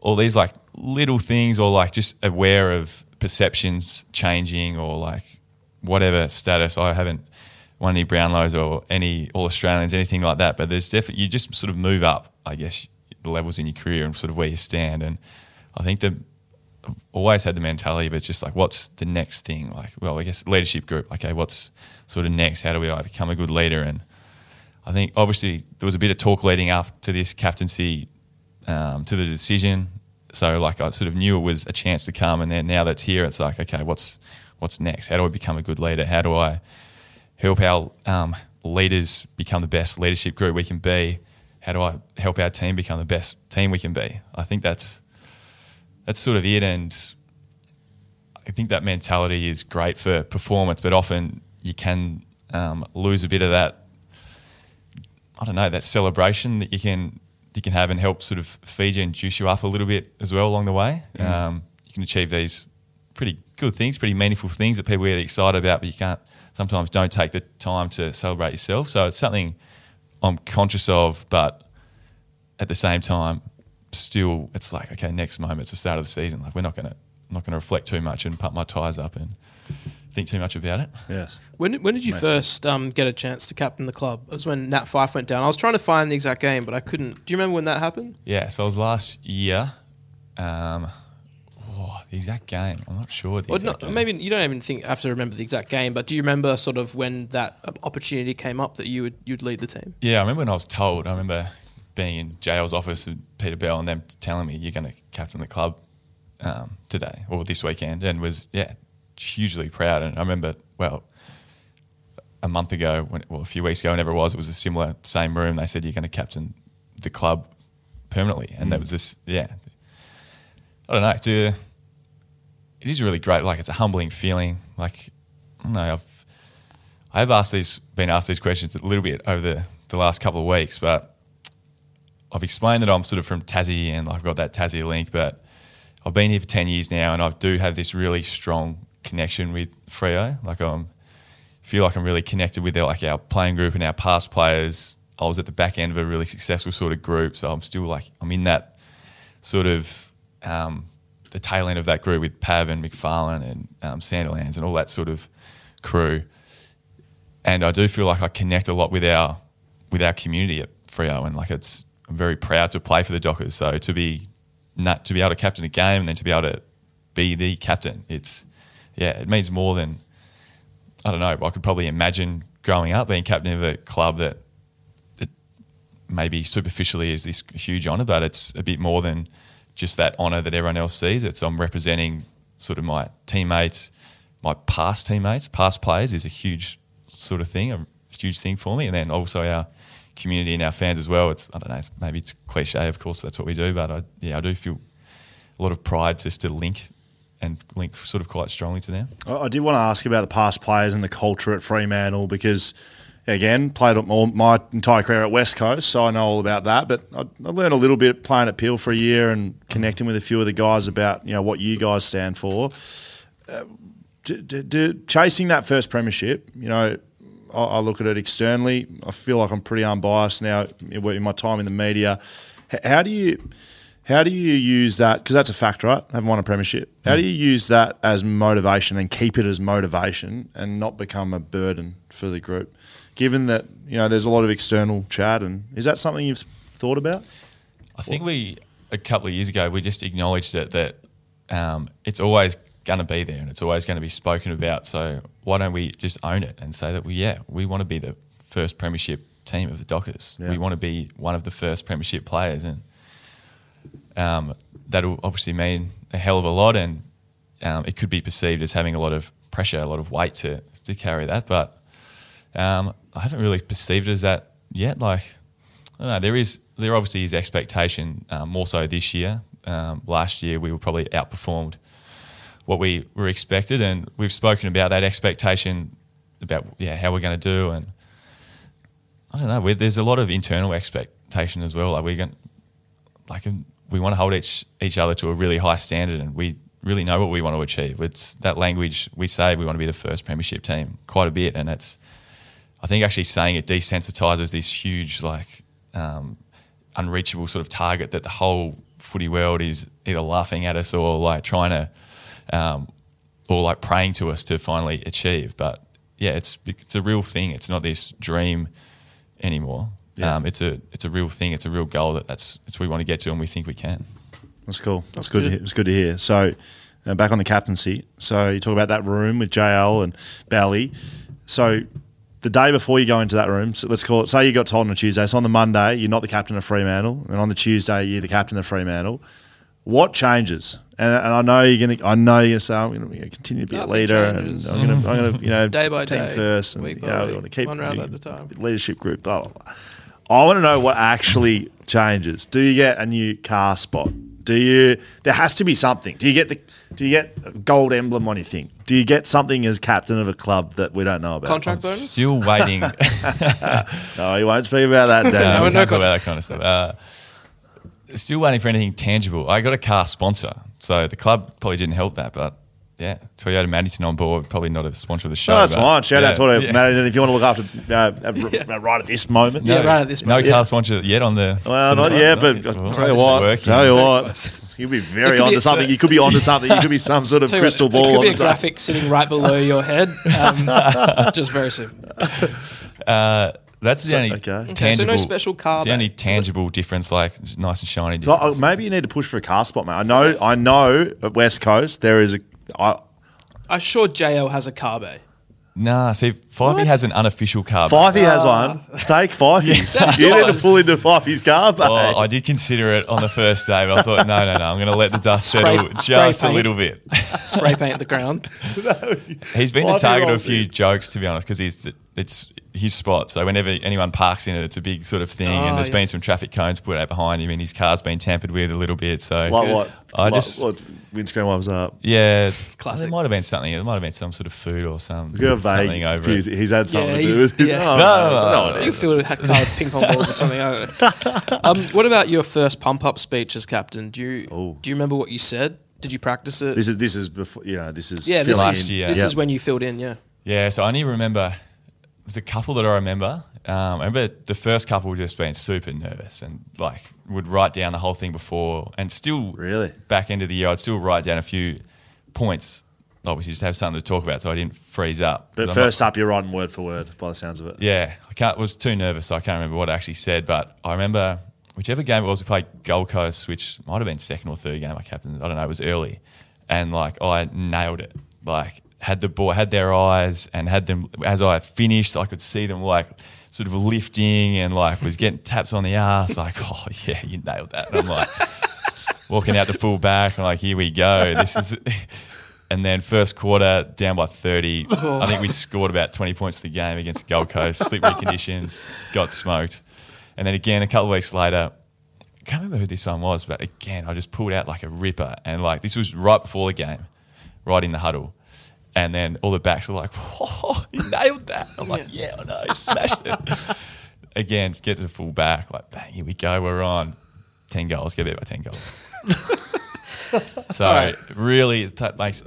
All these like little things, or like just aware of perceptions changing, or like whatever status. I haven't won any Brownlows or any All Australians, anything like that. But there's definitely you just sort of move up, I guess, the levels in your career and sort of where you stand. And I think that I've always had the mentality, but it's just like, what's the next thing? Like, well, I guess leadership group. Okay, what's sort of next? How do we become a good leader? And I think obviously there was a bit of talk leading up to this captaincy, um, to the decision. So like I sort of knew it was a chance to come, and then now that's here, it's like okay, what's what's next? How do I become a good leader? How do I help our um, leaders become the best leadership group we can be? How do I help our team become the best team we can be? I think that's that's sort of it, and I think that mentality is great for performance, but often you can um, lose a bit of that. I don't know that celebration that you can you can have and help sort of feed you and juice you up a little bit as well along the way. Um, you can achieve these pretty good things, pretty meaningful things that people get excited about, but you can't sometimes don't take the time to celebrate yourself. So it's something I'm conscious of, but at the same time, still it's like okay, next moment, it's the start of the season. Like we're not gonna I'm not gonna reflect too much and pump my tires up and think too much about it. Yes. When, when did you first um, get a chance to captain the club? It was when Nat Fyfe went down. I was trying to find the exact game, but I couldn't. Do you remember when that happened? Yeah, so it was last year. Um, oh, the exact game. I'm not sure. The Or exact not, game. maybe you don't even think have to remember the exact game, but do you remember sort of when that opportunity came up that you would you'd lead the team? Yeah, I remember when I was told. I remember being in JL's office with Peter Bell and them telling me you're going to captain the club um, today or this weekend, and was yeah hugely proud. And I remember well a month ago, when, well a few weeks ago, whenever it was, it was a similar same room. They said you're going to captain the club permanently, and that mm. was this. yeah. I don't know. To it is really great. Like it's a humbling feeling. Like I don't know. I've I've asked these, been asked these questions a little bit over the, the last couple of weeks, but I've explained that I'm sort of from Tassie and I've got that Tassie link, but I've been here for 10 years now and I do have this really strong connection with Freo. Like I'm, feel like I'm really connected with their, like our playing group and our past players. I was at the back end of a really successful sort of group, so I'm still like, I'm in that sort of um, the tail end of that group with Pav and McPharlin and um, Sandilands and all that sort of crew and I do feel like I connect a lot with our with our community at Freo, and like it's I'm very proud to play for the Dockers. So to be not to be able to captain a game and then to be able to be the captain, it's yeah, it means more than I don't know. I could probably imagine growing up being captain of a club that that maybe superficially is this huge honour, but it's a bit more than just that honour that everyone else sees. It's I'm representing sort of my teammates, my past teammates, past players is a huge sort of thing, a huge thing for me, and then also our community and our fans as well. It's I don't know, it's, maybe it's cliche, of course, that's what we do, but I, yeah, I do feel a lot of pride just to link and link sort of quite strongly to them. I did want to ask about the past players and the culture at Fremantle because, again, played all, my entire career at West Coast, so I know all about that. But I, I learned a little bit playing at Peel for a year and connecting with a few of the guys about you know what you guys stand for. Uh, d- d- d- chasing that first premiership, you know, I, I look at it externally. I feel like I'm pretty unbiased now in my time in the media. How do you? How do you use that? Because that's a fact, right? I Haven't won a premiership. How do you use that as motivation and keep it as motivation and not become a burden for the group? Given that you know there's a lot of external chat, and is that something you've thought about? I think we a couple of years ago we just acknowledged it that um, it's always going to be there and it's always going to be spoken about. So why don't we just own it and say that we yeah we want to be the first premiership team of the Dockers. Yeah. We want to be one of the first premiership players and um, that'll obviously mean a hell of a lot and um, it could be perceived as having a lot of pressure, a lot of weight to to carry that. But um, I haven't really perceived it as that yet. Like I don't know, there is there obviously is expectation um, more so this year. Um, last year we were probably outperformed what we were expected, and we've spoken about that expectation about yeah how we're going to do, and I don't know. there's a lot of internal expectation as well. Like we're going like we want to hold each each other to a really high standard, and we really know what we want to achieve. It's that language we say we want to be the first premiership team quite a bit, and it's I think actually saying it desensitizes this huge like um, unreachable sort of target that the whole footy world is either laughing at us or like trying to um, or like praying to us to finally achieve. But yeah, it's it's a real thing. It's not this dream anymore. Yeah. Um, it's a it's a real thing. It's a real goal that that's it's what we want to get to, and we think we can. That's cool. That's, That's good. To good. hear. It's good to hear. So, uh, back on the captaincy. So you talk about that room with JL and Bally. So the day before you go into that room, so let's call it. Say you got told on a Tuesday. So on the Monday, you're not the captain of Fremantle, and on the Tuesday, you're the captain of Fremantle. What changes? And, and I know you're gonna. I know you're gonna say I'm gonna continue to be Nothing a leader, changes. and I'm gonna. I'm gonna. You [laughs] know, Day by team day, first, and week you by know, week, want to keep one round at a time. leadership group. Blah blah blah. I want to know what actually changes. Do you get a new car spot? Do you? There has to be something. Do you get the? Do you get a gold emblem on your thing? Do you get something as captain of a club that we don't know about? Contract bonus? Still waiting. [laughs] No, you won't speak about that, Dan. [laughs] no, Daniel. we no can't talk about that kind of stuff. Uh, still waiting for anything tangible. I got a car sponsor, so the club probably didn't help that, but yeah, Toyota Maddington on board. Probably not a sponsor of the show. No, that's fine. Shout yeah, out to Auto yeah. Maddington if you want to look after uh, uh, [laughs] right at this moment. Yeah, right at this No moment. car sponsor yet on the. Well, on the not yet, but Well, I'll tell you what. Tell you Very what. close. You'll be very could onto be- something. You could be onto something. You could be some sort of [laughs] Tell what, crystal ball. It could on be a the top. graphic [laughs] sitting right below your head. Um, just very soon. Uh, that's the only okay. Okay, so tangible. no special car It's the only bay. Is it- tangible difference, like nice and shiny. So, uh, maybe you need to push for a car spot, mate. I know. I know. At West Coast, there is a. I, I'm sure JL has a car bay. Nah, see, Fivey What? has an unofficial car. Fyfey has ah. one. Take Fyfey's. [laughs] That's you need to pull into Fyfey's car, oh, mate. Well, I did consider it on the first day, but I thought, no, no, no, I'm going to let the dust Spray- settle spray just a paint. little bit. [laughs] Spray paint the ground. [laughs] He's been the Five-year-olds target of a few in. jokes, to be honest, because he's it's his spot. So whenever anyone parks in it, it's a big sort of thing, Oh, and there's been yes. some traffic cones put out behind him, and his car's been tampered with a little bit. So like what? I like, just what? Windscreen wipers up. yeah, Classic. There might have been something. It might have been some sort of food or some Look how something vague. over it. He's had something Yeah, to do with it. yeah. Oh, No, no, no, You can fill a car with ping pong balls or something. I don't know. um, what about your first pump up speech as captain? Do you Oh. do you remember what you said? Did you practice it? This is this is before you know. This is yeah, this filling is in. year. this Yeah. is when you filled in. Yeah. Yeah, so I only remember there's a couple that I remember. Um, I remember the first couple just being super nervous and like would write down the whole thing before, and still Really? back end of the year I'd still write down a few points. Obviously, just have something to talk about, so I didn't freeze up. But I'm not- first up, you're writing word for word by the sounds of it. yeah, I can't. Was too nervous, so I can't remember what I actually said. But I remember whichever game it was, we played Gold Coast, which might have been second or third game. I captain. I don't know. It was early, and like I nailed it. Like had the ball, had their eyes, and had them as I finished. I could see them like sort of lifting and like was getting taps on the ass. Like, [laughs] oh yeah, you nailed that. And I'm like walking out to full back. I'm like, here we go. This is. And then first quarter down by 30. I think we scored about 20 points to the game against Gold Coast. Slippery [laughs] conditions, got smoked. And then again, a couple of weeks later, I can't remember who this one was, but again, I just pulled out like a ripper. And like this was right before the game, right in the huddle. And then all the backs were like, oh, [laughs] you nailed that. I'm like, yeah, I know, smashed it. [laughs] again, get to the full back, like, bang, here we go, we're on. 10 goals, get beat by 10 goals. [laughs] so really, it ta- makes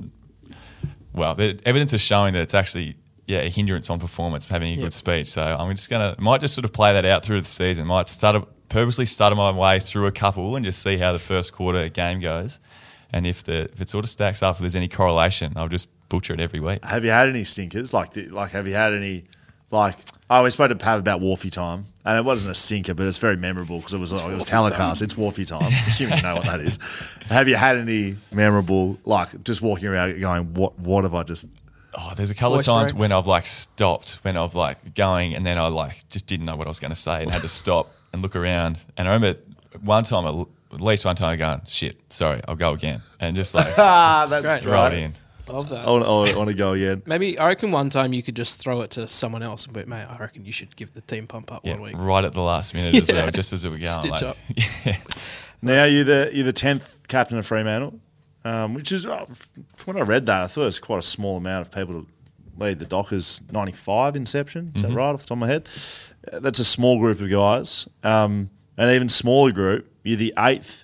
well, the evidence is showing that it's actually yeah a hindrance on performance having a good speech. So I'm just gonna might just sort of play that out through the season. Might start a, purposely stutter my way through a couple and just see how the first quarter game goes. And if the if it sort of stacks up, if there's any correlation, I'll just butcher it every week. Have you had any stinkers? Like, the, like, have you had any? Like, oh, we spoke to Pav about Wharfie time, and it wasn't a sinker, but it's very memorable because it was like, it was telecast. It's Wharfie time, assuming you know what that is. Have you had any memorable, like, just walking around going, what, what have I just? Oh, there's a couple Voice of times breaks. when I've like stopped, when I've like going, and then I like just didn't know what I was going to say and had to [laughs] stop and look around. And I remember one time, at least one time, going, "Shit, sorry, I'll go again," and just like Ah, [laughs] that's Great. great. right in. Love that. I want, I want to go again. Maybe I reckon one time you could just throw it to someone else and be, mate, I reckon you should give the team pump up Yeah, one week. right at the last minute as [laughs] well, just as we were going. Stitch like, up. [laughs] Yeah. Now you're the you're the tenth captain of Fremantle, um, which is uh, when I read that I thought it was quite a small amount of people to lead the Dockers. Ninety five inception, is that right off the top of my head? Uh, That's a small group of guys, um, an even smaller group. You're the eighth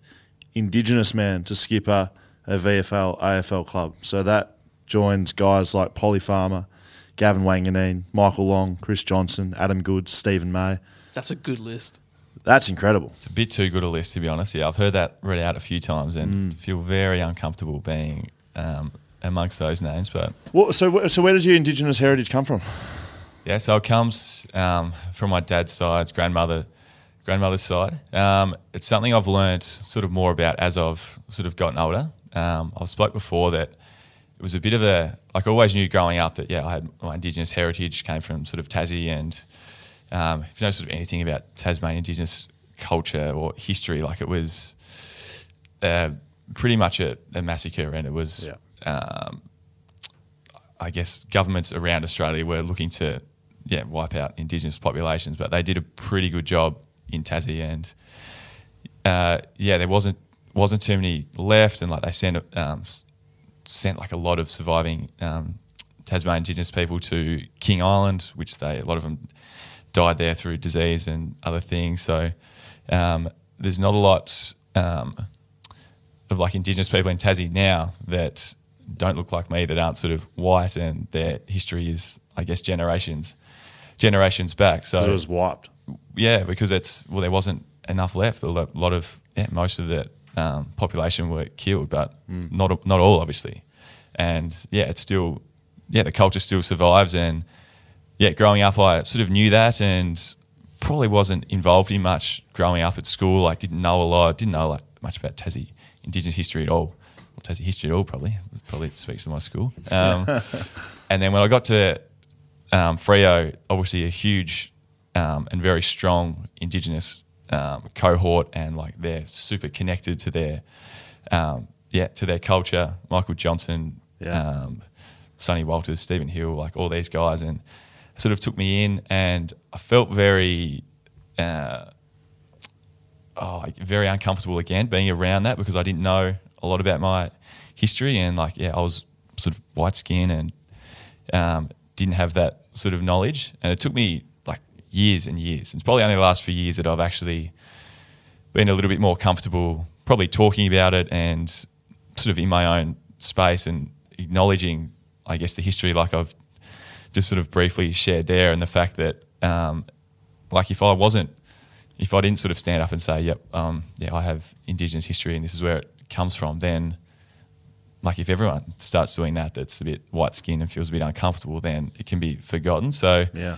Indigenous man to skip a, a VFL AFL club, so that joins guys like Polly Farmer, Gavin Wanganeen, Michael Long, Chris Johnson, Adam Goodes, Steven May. That's a good list. That's incredible. It's a bit too good a list, to be honest. Yeah, I've heard that read out a few times and feel very uncomfortable being um, amongst those names. But Well, so, so where does your Indigenous heritage come from? Yeah, so it comes um, from my dad's side, grandmother, grandmother's side. Um, it's something I've learned sort of more about as I've sort of gotten older. Um, I've spoke before that it was a bit of a like I always knew growing up that yeah I had my Indigenous heritage came from sort of Tassie and um, if you know sort of anything about Tasmanian Indigenous culture or history, like it was uh, pretty much a, a massacre and it was um, I guess governments around Australia were looking to yeah wipe out Indigenous populations, but they did a pretty good job in Tassie, and uh, yeah, there wasn't wasn't too many left, and like they sent um, sent like a lot of surviving um, Tasmanian Indigenous people to King Island, which they a lot of them died there through disease and other things. So um, there's not a lot um, of like Indigenous people in Tassie now that don't look like me that aren't sort of white and their history is I guess generations generations back. So it was wiped. yeah, because it's well, there wasn't enough left. A lot of yeah, most of the um, population were killed, but not not all, obviously. And yeah, it's still yeah, the culture still survives. And yeah, growing up, I sort of knew that, and probably wasn't involved in much growing up at school. Like, didn't know a lot, didn't know like much about Tassie Indigenous history at all, or Tassie history at all. Probably, probably speaks to my school. Um, [laughs] and then when I got to um, Freo, obviously a huge um, and very strong Indigenous um, cohort, and like they're super connected to their um, yeah to their culture. Michael Johnson, Yeah. um, Sonny Walters, Stephen Hill, like all these guys, and sort of took me in, and I felt very. Uh, oh, like very uncomfortable again being around that because I didn't know a lot about my history and like yeah I was sort of white skin and um, didn't have that sort of knowledge and it took me years and years. It's probably only the last few years that I've actually been a little bit more comfortable probably talking about it and sort of in my own space and acknowledging I guess the history like I've just sort of briefly shared there and the fact that um, like if I wasn't if I didn't sort of stand up and say, "Yep, um, yeah, I have Indigenous history and this is where it comes from," then, like, if everyone starts doing that, that's a bit white skinned and feels a bit uncomfortable, then it can be forgotten. So, Yeah.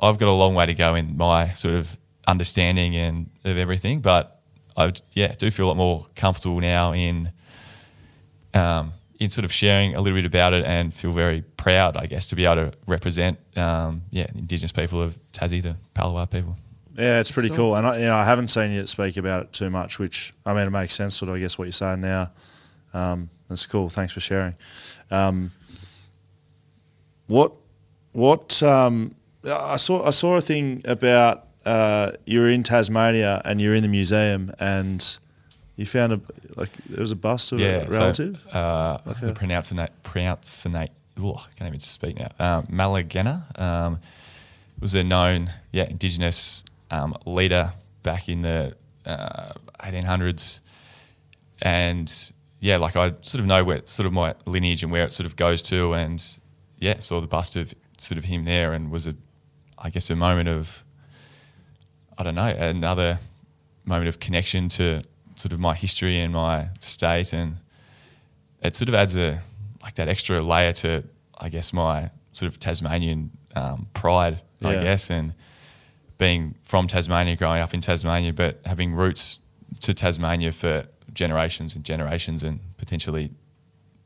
I've got a long way to go in my sort of understanding and of everything, but I yeah do feel a lot more comfortable now in um, in sort of sharing a little bit about it and feel very proud, I guess, to be able to represent um, yeah Indigenous people of Tassie, the Palawa people. Yeah, it's pretty cool. And I, you know, I haven't seen you speak about it too much, which I mean, it makes sense. Sort of, I guess what you're saying now. Um, that's cool. Thanks for sharing. Um, what, what? Um, I saw I saw a thing about uh, you were in Tasmania and you're in the museum and you found a like there was a bust of a relative. So, uh. The pronouncinate, pronouncinate, ugh, I can't even speak now. Um, Mannalargenna um, was a known, yeah, Indigenous um, leader back in the uh, 1800s, and yeah, like I sort of know where sort of my lineage and where it sort of goes to, and yeah, saw the bust of sort of him there, and was a, I guess, a moment of, I don't know, another moment of connection to sort of my history and my state, and it sort of adds a like that extra layer to, I guess, my sort of Tasmanian um, pride, I guess, and being from Tasmania, growing up in Tasmania, but having roots to Tasmania for generations and generations, and potentially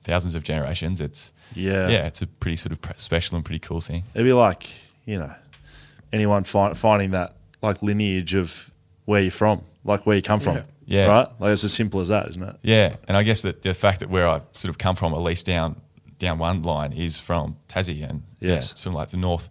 thousands of generations. It's Yeah. yeah, it's a pretty sort of special and pretty cool thing. It'd be like you know anyone find, finding that like lineage of where you're from, like where you come from. Yeah. Yeah. Right. Like it's as simple as that, isn't it? Yeah, and I guess that the fact that where I sort of come from, at least down down one line, is from Tassie, and Yes. yeah, sort of like the north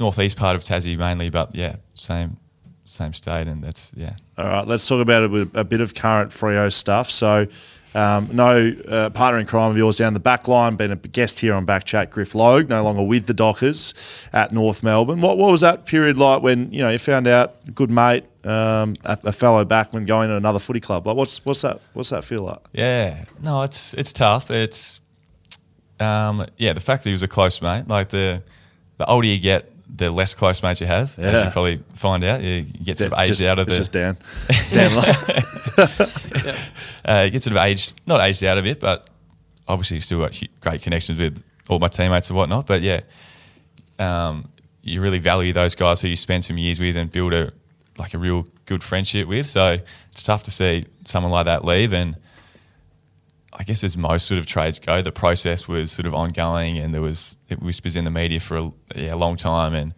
northeast part of Tassie mainly, but yeah, same same state, and that's yeah. All right, let's talk about a bit, a bit of current Freo stuff. So, um, no uh, partner in crime of yours down the back line, been a guest here on Backchat, Griff Logue, no longer with the Dockers at North Melbourne. What, what was that period like when you know you found out a good mate, um, a, a fellow backman going to another footy club? Like, what's what's that what's that feel like? Yeah, no, it's it's tough. It's um, yeah, the fact that he was a close mate, like the the older you get, the less close mates you have. As you probably find out, you get sort of aged Just- out of the just Dan. [laughs] Dan, [laughs] uh, you get sort of aged, not aged out of it, but obviously you've still got great connections with all my teammates and whatnot. But yeah, um, you really value those guys who you spend some years with and build a like a real good friendship with. So it's tough to see someone like that leave. And I guess as most sort of trades go, the process was sort of ongoing, and there was it whispers in the media for a, yeah, a long time, and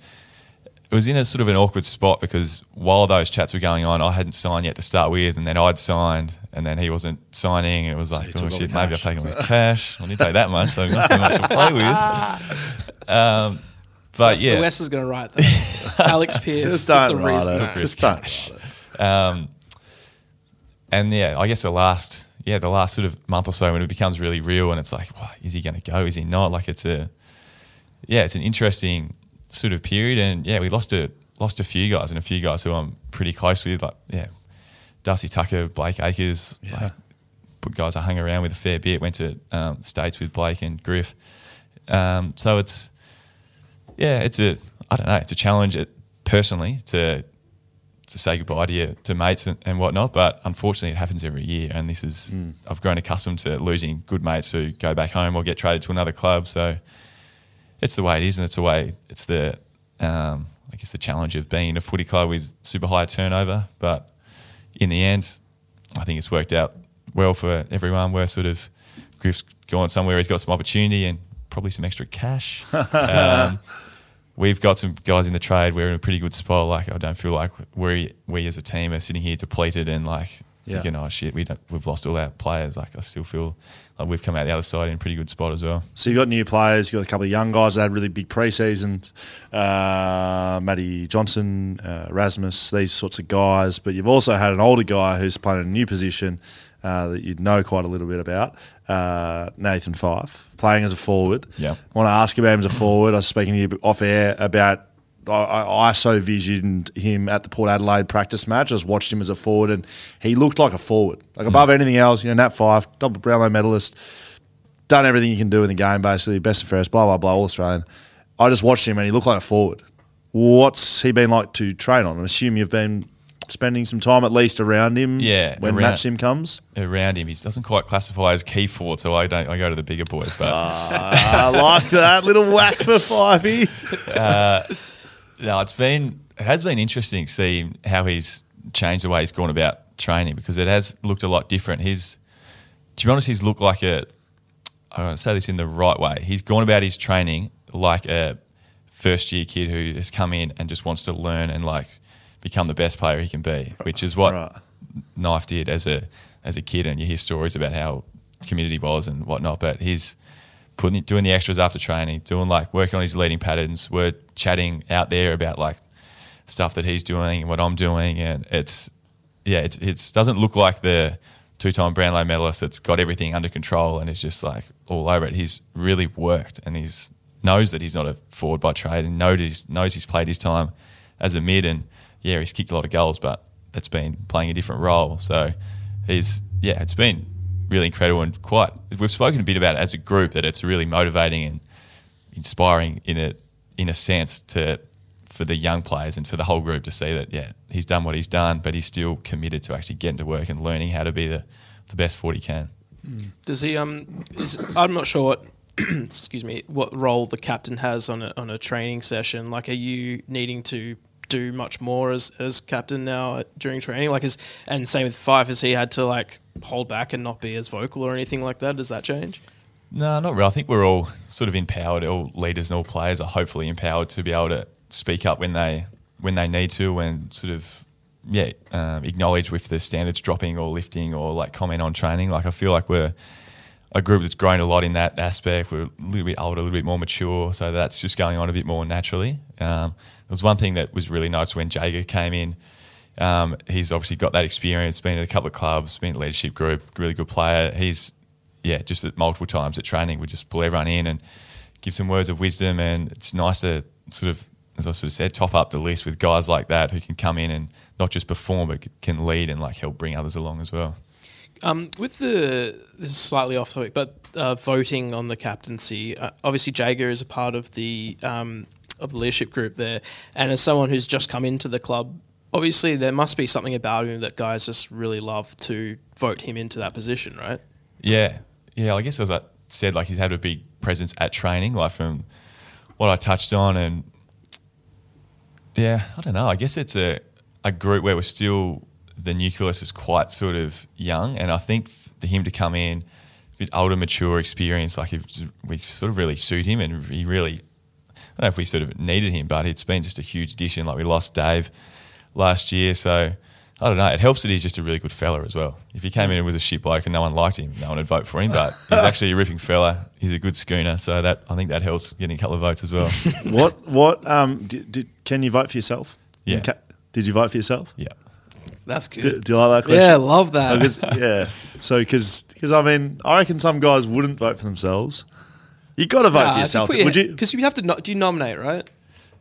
it was in a sort of an awkward spot because while those chats were going on, I hadn't signed yet to start with, and then I'd signed, and then he wasn't signing, and it was like, you oh shit, maybe I've taken all his [laughs] cash. I didn't take that much, so not so much to play with. [laughs] Um, but That's yeah, The West is going to write that. [laughs] Alex Pearce just is the don't write reason. it. Just don't. Um, and yeah, I guess the last yeah the last sort of month or so when it becomes really real and it's like, wow, is he going to go? Is he not? Like it's a yeah, it's an interesting sort of period. And yeah, we lost a lost a few guys and a few guys who I'm pretty close with, like yeah, Darcy Tucker, Blake Akers, like guys I hung around with a fair bit. Went to um, states with Blake and Griff. Um, so it's yeah, it's a I don't know, it's a challenge it, personally to to say goodbye to your to mates and, and whatnot. But unfortunately, it happens every year, and this is I've grown accustomed to losing good mates who go back home or get traded to another club. So it's the way it is, and it's the way it's the um, I guess the challenge of being a footy club with super high turnover. But in the end, I think it's worked out well for everyone. We're sort of Griff's gone somewhere he's got some opportunity and probably some extra cash. [laughs] um, we've got some guys in the trade. We're in a pretty good spot. Like I don't feel like we we as a team are sitting here depleted and like Yeah. thinking, oh shit, we don't, we've lost all our players. Like I still feel like we've come out the other side in a pretty good spot as well. So you've got new players, you've got a couple of young guys that had really big pre-seasons, uh, Matty Johnson, uh, Rasmus, these sorts of guys. But you've also had an older guy who's playing a new position uh, that you'd know quite a little bit about, uh, Nathan Fyfe, playing as a forward. Yeah. I want to ask about him as a forward. I was speaking to you off air about I, I ISO visioned him at the Port Adelaide practice match. I just watched him as a forward, and he looked like a forward. Like hmm. above anything else, you know, Nat Fyfe, double Brownlow medalist, done everything you can do in the game, basically, best and fairest, blah, blah, blah, all Australian. I just watched him and he looked like a forward. What's he been like to train on? I assume you've been spending some time at least around him Yeah, when around- match sim comes. Around him, he doesn't quite classify as key forward, so I don't. I go to the bigger boys, but. Ah, I like [laughs] that little whack for Fivey. Uh, no, it's been it has been interesting seeing how he's changed the way he's gone about training because it has looked a lot different. He's to be honest, he's looked like a I want to say this in the right way. He's gone about his training like a first year kid who has come in and just wants to learn and like become the best player he can be, which is what Right. Knife did as a as a kid, and you hear stories about how committed he was and whatnot. But he's putting doing the extras after training, doing like working on his leading patterns. We're chatting out there about like stuff that he's doing and what I'm doing, and it's yeah, it's it doesn't look like the two-time Brownlow medalist that's got everything under control and is just like all over it. He's really worked and he's knows that he's not a forward by trade and knows he's, knows he's played his time as a mid and yeah, he's kicked a lot of goals, but that's been playing a different role. So he's yeah, it's been really incredible and quite. We've spoken a bit about it as a group that it's really motivating and inspiring in a in a sense to for the young players and for the whole group to see that yeah he's done what he's done, but he's still committed to actually getting to work and learning how to be the the best he can. Does he? Um, is I'm not sure what. [clears throat] excuse me. What role the captain has on a on a training session? Like, are you needing to do much more as as captain now during training? Like, is and same with Fyfe. Has he had to like hold back and not be as vocal or anything like that? Does that change? No, not really. I think we're all sort of empowered. All leaders and all players are hopefully empowered to be able to speak up when they when they need to, and sort of yeah um, acknowledge with the standards dropping or lifting or like comment on training. Like I feel like we're a group that's grown a lot in that aspect. We're a little bit older, a little bit more mature, so that's just going on a bit more naturally. Um, was one thing that was really nice when Jaeger came in. Um, he's obviously got that experience, been at a couple of clubs, been in a leadership group, really good player. He's yeah, just at multiple times at training, we just pull everyone in and give some words of wisdom. And it's nice to sort of, as I sort of said, top up the list with guys like that who can come in and not just perform, but can lead and like help bring others along as well. Um, with the this is slightly off topic, but uh, voting on the captaincy, uh, obviously Jaeger is a part of the um, of the leadership group there, and as someone who's just come into the club, obviously there must be something about him that guys just really love to vote him into that position, right? Yeah, yeah. I guess as I said, like he's had a big presence at training, like from what I touched on, and yeah, I don't know. I guess it's a a group where we're still the nucleus is quite sort of young, and I think for him to come in, a bit older, mature, experience, like we sort of really suit him, and he really. I don't know if we sort of needed him, but it's been just a huge addition. Like we lost Dave last year, so I don't know. It helps that he's just a really good fella as well. If he came in and was a shit bloke and no one liked him, no one would vote for him. But he's [laughs] actually a ripping fella. He's a good schooner, so that I think that helps getting a couple of votes as well. [laughs] what? What? Um, did, did, can you vote for yourself? Yeah. Ca- Did you vote for yourself? yeah. That's good. Do, do you like that question? yeah, love that. I guess- yeah. So, because I mean, I reckon some guys wouldn't vote for themselves. You got to vote for yourself. Would you? Because you have to. No, do you nominate, right?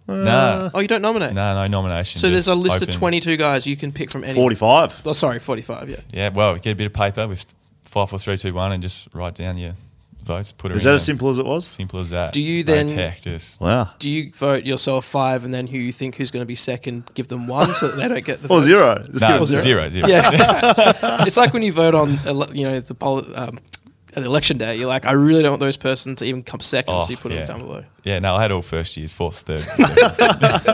no, Oh, you don't nominate. no, no nomination. So there's a just list open. of 22 guys you can pick from any. Forty-five. Oh, sorry, 45. Yeah. Yeah, well, get a bit of paper with five, four, three, two, one, and just write down your votes. Put it. Is in that there. as simple as it was? Simple as that. Do you No then- tech, just Wow. Do you vote yourself five, and then who you think who's going to be second, give them one, so that they don't get the [laughs] Or votes? zero. Just no, give it zero. zero, zero. Yeah, [laughs] it's like when you vote on, ele- you know, the poll, um, at election day. You're like, I really don't want those person to even come second, Oh, so you put yeah. them down below. Yeah, no, I had all first years, fourth, third. [laughs]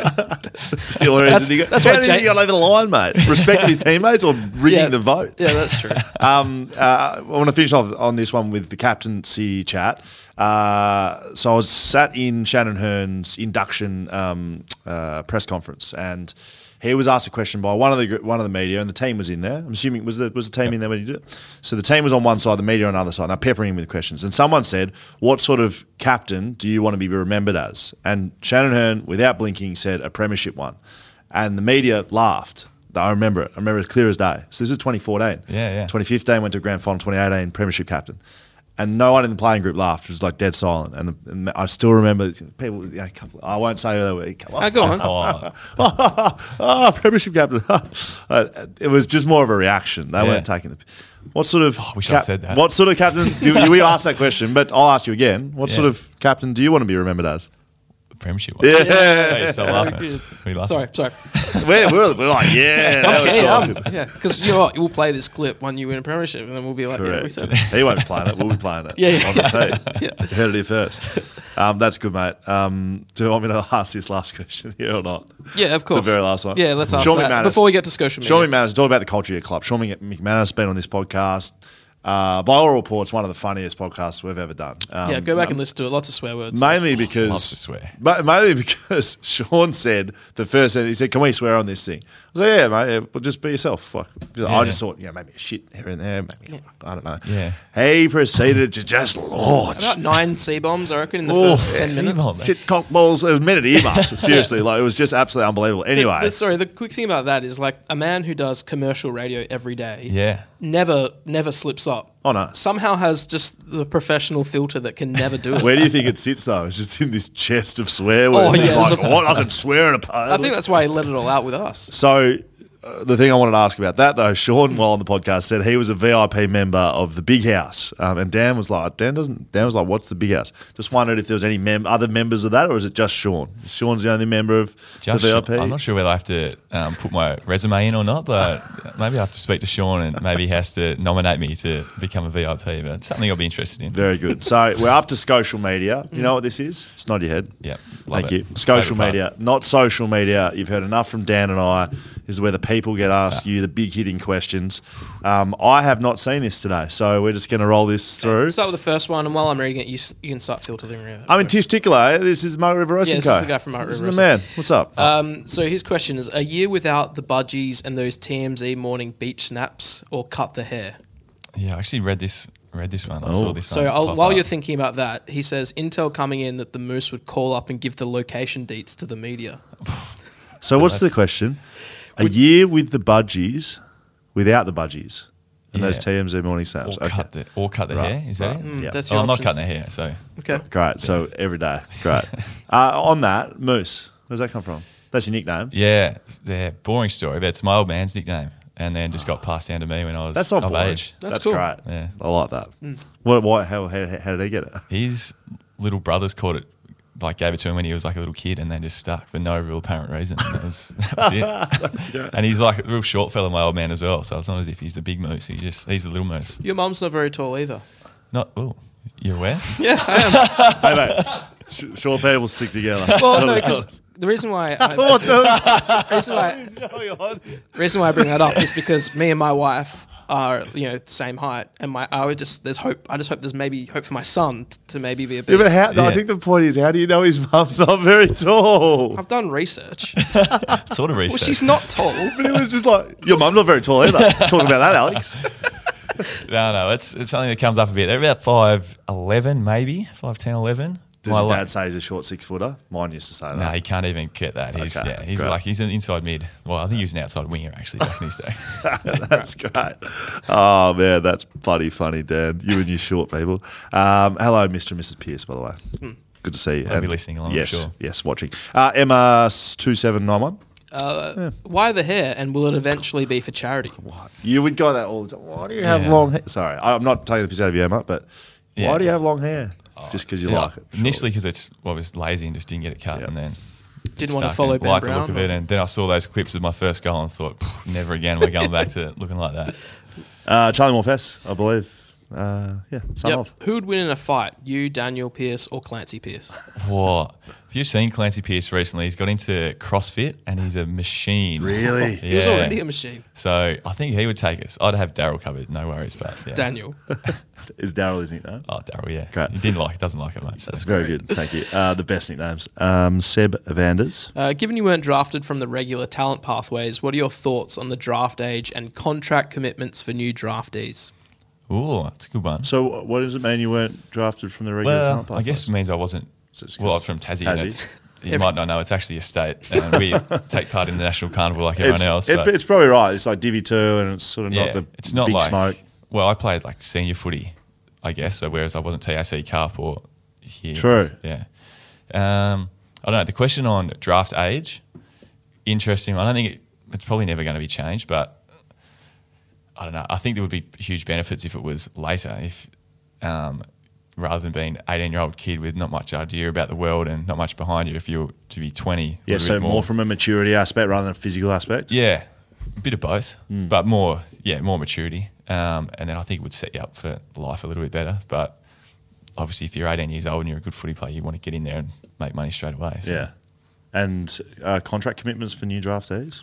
the only reason he got, that's how why did Jay- he get over the line, mate? Respect of his teammates or rigging Yeah. the votes? Yeah, that's true. [laughs] Um, uh, I want to finish off on this one with the captaincy chat. Uh, so I was sat in Shannon Hurn's induction um, uh, press conference, and he was asked a question by one of the one of the media, and the team was in there. I'm assuming was the was the team in there when he did it. So the team was on one side, the media on the other side. And they're peppering him with questions, and someone said, "What sort of captain do you want to be remembered as?" And Shannon Hurn, without blinking, said, "A premiership one," and the media laughed. I remember it. I remember it clear as day. So this is 2014. Yeah, yeah. 2015 went to grand final. 2018 premiership captain, and no one in the playing group laughed. It was like dead silent. And, the, and I still remember people. You know, a couple, I won't say who they were. Come on. Ah, go on. oh, [laughs] [laughs] oh, premiership captain. [laughs] Uh, it was just more of a reaction. They Yeah. weren't taking the. What sort of? I wish I'd said that. What sort of captain? Do, we asked that question, but I'll ask you again. What Yeah. sort of captain do you want to be remembered as? Premiership one. Yeah. Hey, you're still laughing. We laugh. Sorry, sorry. we're, we're, we're like, yeah. Okay, um, yeah, because you know what, we'll play this clip when you win a premiership, and then we'll be like, yeah, we Correct. said it. he won't be playing it. We'll be playing it. Yeah, yeah. On the tape. [laughs] Yeah. You heard it here first. Um, that's good, mate. Um, do you want me to [laughs] ask this last question here or not? Yeah, of course. The very last one. Yeah, let's ask Sean that McManus. before we get to Scotia. Sean McManus, talk about the culture of your club. Sean McManus has been on this podcast. Uh, by all reports, one of the funniest podcasts we've ever done. Um, Yeah, go back and listen to it. Lots of swear words. Mainly because Loves to swear. Ma- mainly [laughs] because Sean said the first sentence, he said, "Can we swear on this thing?" I was like, "Yeah, mate. Yeah, well, just be yourself." Like, I just thought, you know, maybe a shit here and there, maybe I don't know. Yeah. He proceeded to just launch. About nine C bombs, I reckon, in the Oh, first ten minutes. C-bomb. Shit, cock balls. It was meant at earmuffs. [laughs] Seriously, like it was just absolutely unbelievable. Anyway, The- sorry, the quick thing about that is like a man who does commercial radio every day Yeah. never never slips up. Oh, no. Somehow has just the professional filter that can never do [laughs] it. where do you think it sits though? It's just in this chest of swear words. Oh, yeah, like, a- what? I can swear in a pub. I think that's why he let it all out with us. So, the thing I wanted to ask about that though, Sean, while on the podcast, said he was a VIP member of the Big House, um, and Dan was like, Dan doesn't. Dan was like, "What's the Big House?" Just wondered if there was any mem- other members of that, or is it just Sean? Sean's the only member of Just, the VIP. I'm not sure whether I have to um, put my resume in or not, but maybe I have to speak to Sean and maybe he has to nominate me to become a VIP. But something I'll be interested in. Very good. So we're up to social media. You know what this is? It's nod your head. Love Thank it. you. Social media, not social media. You've heard enough from Dan and I. This is where the people get asked you the big hitting questions. Um, I have not seen this today, so we're just going to roll this through. Start with the first one, and while I'm reading it, you, s- you can start filtering it. I'm in Tish Tickler. This is Mark River Racing Yeah, this Co. is the guy from Mark This River is the Racing. man. What's up? Um, so his question is: A year without the budgies and those TMZ morning beach snaps, or cut the hair? Yeah, I actually read this. Read this one. I Oh. saw this So one. I'll, pop while up. you're thinking about that, he says Intel coming in that the Moose would call up and give the location deets to the media. so what's the question? A year with the budgies, without the budgies, and those Yeah. TMZ morning snaps. or cut the or cut the Right, hair. Is that right. it? Mm, Yeah. That's Oh, I'm not cutting the hair. So Okay. Great. So [laughs] every day. Great. uh, on that, Moose. Where's that come from? That's your nickname. yeah, yeah. Boring story, but it's my old man's nickname, and then just got passed down to me when I was That's not of boring. age. That's cool. great. Yeah. I like that. What? Why? How, how? How did he get it? His little brothers caught it, like gave it to him when he was like a little kid, and then just stuck for no real apparent reason. That was, [laughs] that was it. [laughs] And he's like a real short fella, my old man as well. So it's not as if he's the big moose. He just he's the little moose. Your mum's not very tall either. Not oh, you're aware? [laughs] Yeah, I am. hey mate, sh- short people stick together. well, no, 'cause the reason why I, oh, what the? reason why going on? reason why I bring that up is because me and my wife are you know same height, and my I would just there's hope. I just hope there's maybe hope for my son t- to maybe be a bit. Yeah, but how, no, I think the point is, how do you know his mum's not very tall? I've done research. [laughs] sort of research. well, she's not tall. [laughs] But it was just like, your mum's not very tall either. [laughs] Talking about that, Alex. no, no, it's it's something that comes up a bit. They're about five eleven, maybe five ten, eleven. Does My your li- dad say he's a short six footer? Mine used to say that. No, he can't even get that. He's Okay, yeah, he's great. like he's an inside mid. Well, I think he was an outside winger actually back in his day. [laughs] that's great. Oh man, that's bloody funny, Dan. You and your short people. Um, hello, Mr. and Mrs. Pearce, by the way. Good to see you. They'll be listening along, I'm Yes, sure. yes, watching. Uh, Emma two seven nine one. Uh, Why the hair, and will it eventually be for charity? What? You would go that all the time. Why do you have Yeah. long hair? Sorry, I- I'm not taking the piss out of you, Emma, but why Yeah. do you have long hair? Just because you Yeah, like it. surely. Initially, because it's well, I was lazy and just didn't get it cut, Yeah. and then Didn't want to follow and Ben liked Brown. the look of it, and then I saw those clips of my first goal and thought, never again. We're going back to looking like that. Uh, Charlie Morfess, I believe. Uh, yeah, son Yep. of. Who would win in a fight? You, Daniel Pearce, or Clancy Pearce? [laughs] Whoa. Have you seen Clancy Pearce recently? He's got into CrossFit and he's a machine. Really? Yeah. He was already a machine. So I think he would take us. I'd have Daryl covered, no worries. But yeah. Daniel. [laughs] [laughs] Is Daryl his nickname? Oh, Daryl, yeah. Great. He didn't like, it, doesn't like it much. so. That's very good. Thank you. Uh, the best nicknames. Um, Seb Vanders. Uh, given you weren't drafted from the regular talent pathways, what are your thoughts on the draft age and contract commitments for new draftees? Ooh, that's a good one. So, what does it mean you weren't drafted from the regular Well, talent I guess it means I wasn't. So Well, I was from Tassie. Tassie. [laughs] You might not know it's actually a state, and [laughs] we take part in the national carnival like everyone it's, else. it- it's probably right. It's like Divi 2 and it's sort of yeah, not the it's not big like. smoke. Well, I played like senior footy, I guess. So whereas I wasn't TAC Cup or here. True. Yeah. Um, I don't know. The question on draft age, interesting. I don't think it, it's probably never going to be changed, but I don't know. I think there would be huge benefits if it was later. If um, rather than being an 18 year old kid with not much idea about the world and not much behind you, if you were to be 20. Yeah, so bit more. from a maturity aspect rather than a physical aspect. yeah, a bit of both, Hmm. but more, yeah, more maturity. Um, and then I think it would set you up for life a little bit better. But obviously, if you're 18 years old and you're a good footy player, you want to get in there and make money straight away. So, Yeah. And uh, contract commitments for new draftees?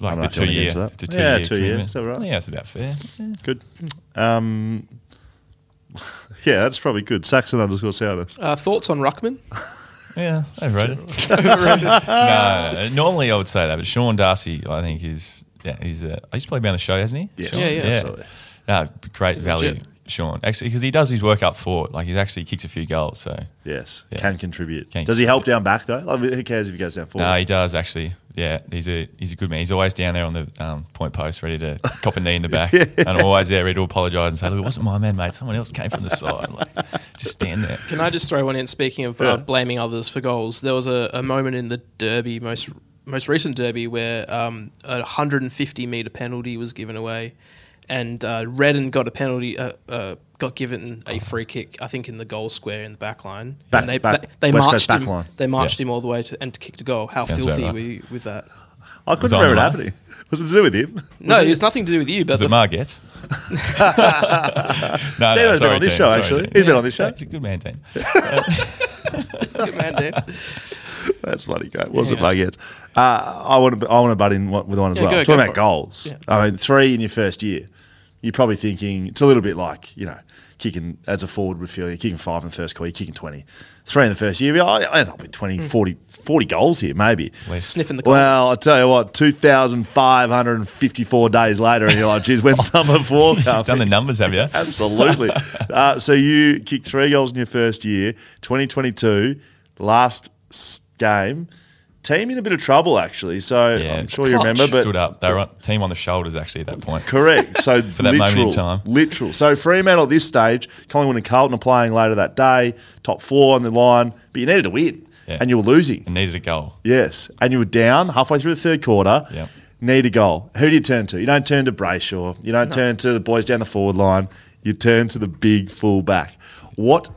I like don't know the two wanna year, into that. the two Yeah, year, two year. Is that right? Yeah, that's about fair. Yeah. Good. Um, [laughs] yeah, that's probably good. Saxon underscore sourness. Uh, thoughts on Ruckman? [laughs] Yeah, overrated. no, no, no. normally I would say that, but Sean Darcy, I think is yeah, he's. Uh, I used to play him on the show, hasn't he? Yes. Sean? Yeah, yeah. Absolutely. No, great value, legit. Sean. Actually, because he does his work up forward. Like he actually kicks a few goals. So Yes. Yeah. Can contribute. Can Does he help down back, though? Like, who cares if he goes down forward? no, he does actually. Yeah, he's a he's a good man. He's always down there on the um, point post, ready to [laughs] cop a knee in the back, and I'm always there ready to apologise and say, "Look, it wasn't my man, mate. Someone else came from the side." Like, just stand there. Can I just throw one in? Speaking of uh, blaming others for goals, there was a, a moment in the derby, most most recent derby, where um, a 150 meter penalty was given away, and uh, Redden got a penalty, uh, uh, got given a free kick. I think in the goal square in the back line. Back- and they, back- they, they marched Coast him. back line. They marched Yeah. him all the way to and kicked a goal. How Sounds filthy right. were you with that? I couldn't it remember it the happening. Was it to do with him? No, it has nothing to do with you. But Was it the- Margets? [laughs] no, Dano's been sorry, on this team. show, Sorry, actually. team. He's been on this show. He's a good man, team. [laughs] Good man, Dan. [laughs] That's bloody great. Was it Yeah. Buggets? Uh, I want to. I want to butt in with one as Yeah, well. go- Talking go about goals. Yeah. I mean, three in your first year. You're probably thinking it's a little bit like you know kicking as a forward would feel. You're kicking five in the first quarter. You're kicking twenty. Three in the first year. I I end up with 20, 40, 40 goals here, maybe. We're Sniffing the. cold. Well, I tell you what, two thousand five hundred and fifty-four days later, and you're like, "Geez, when's [laughs] summer four [laughs] You've done the numbers, have you? [laughs] Absolutely. uh, so you kicked three goals in your first year, 2022, last game. Team in a bit of trouble, actually. So Yeah, I'm it's sure you remember, but Stood up. They were on, team on the shoulders actually at that point. correct. So [laughs] For that literal, moment in time. literal. So Fremantle at this stage, Collingwood and Carlton are playing later that day, top four on the line, but you needed to win, Yeah. and you were losing. And needed a goal. Yes, and you were down halfway through the third quarter. Yep. Need a goal. Who do you turn to? You don't turn to Brayshaw. You don't turn to the boys down the forward line. You turn to the big full back. What?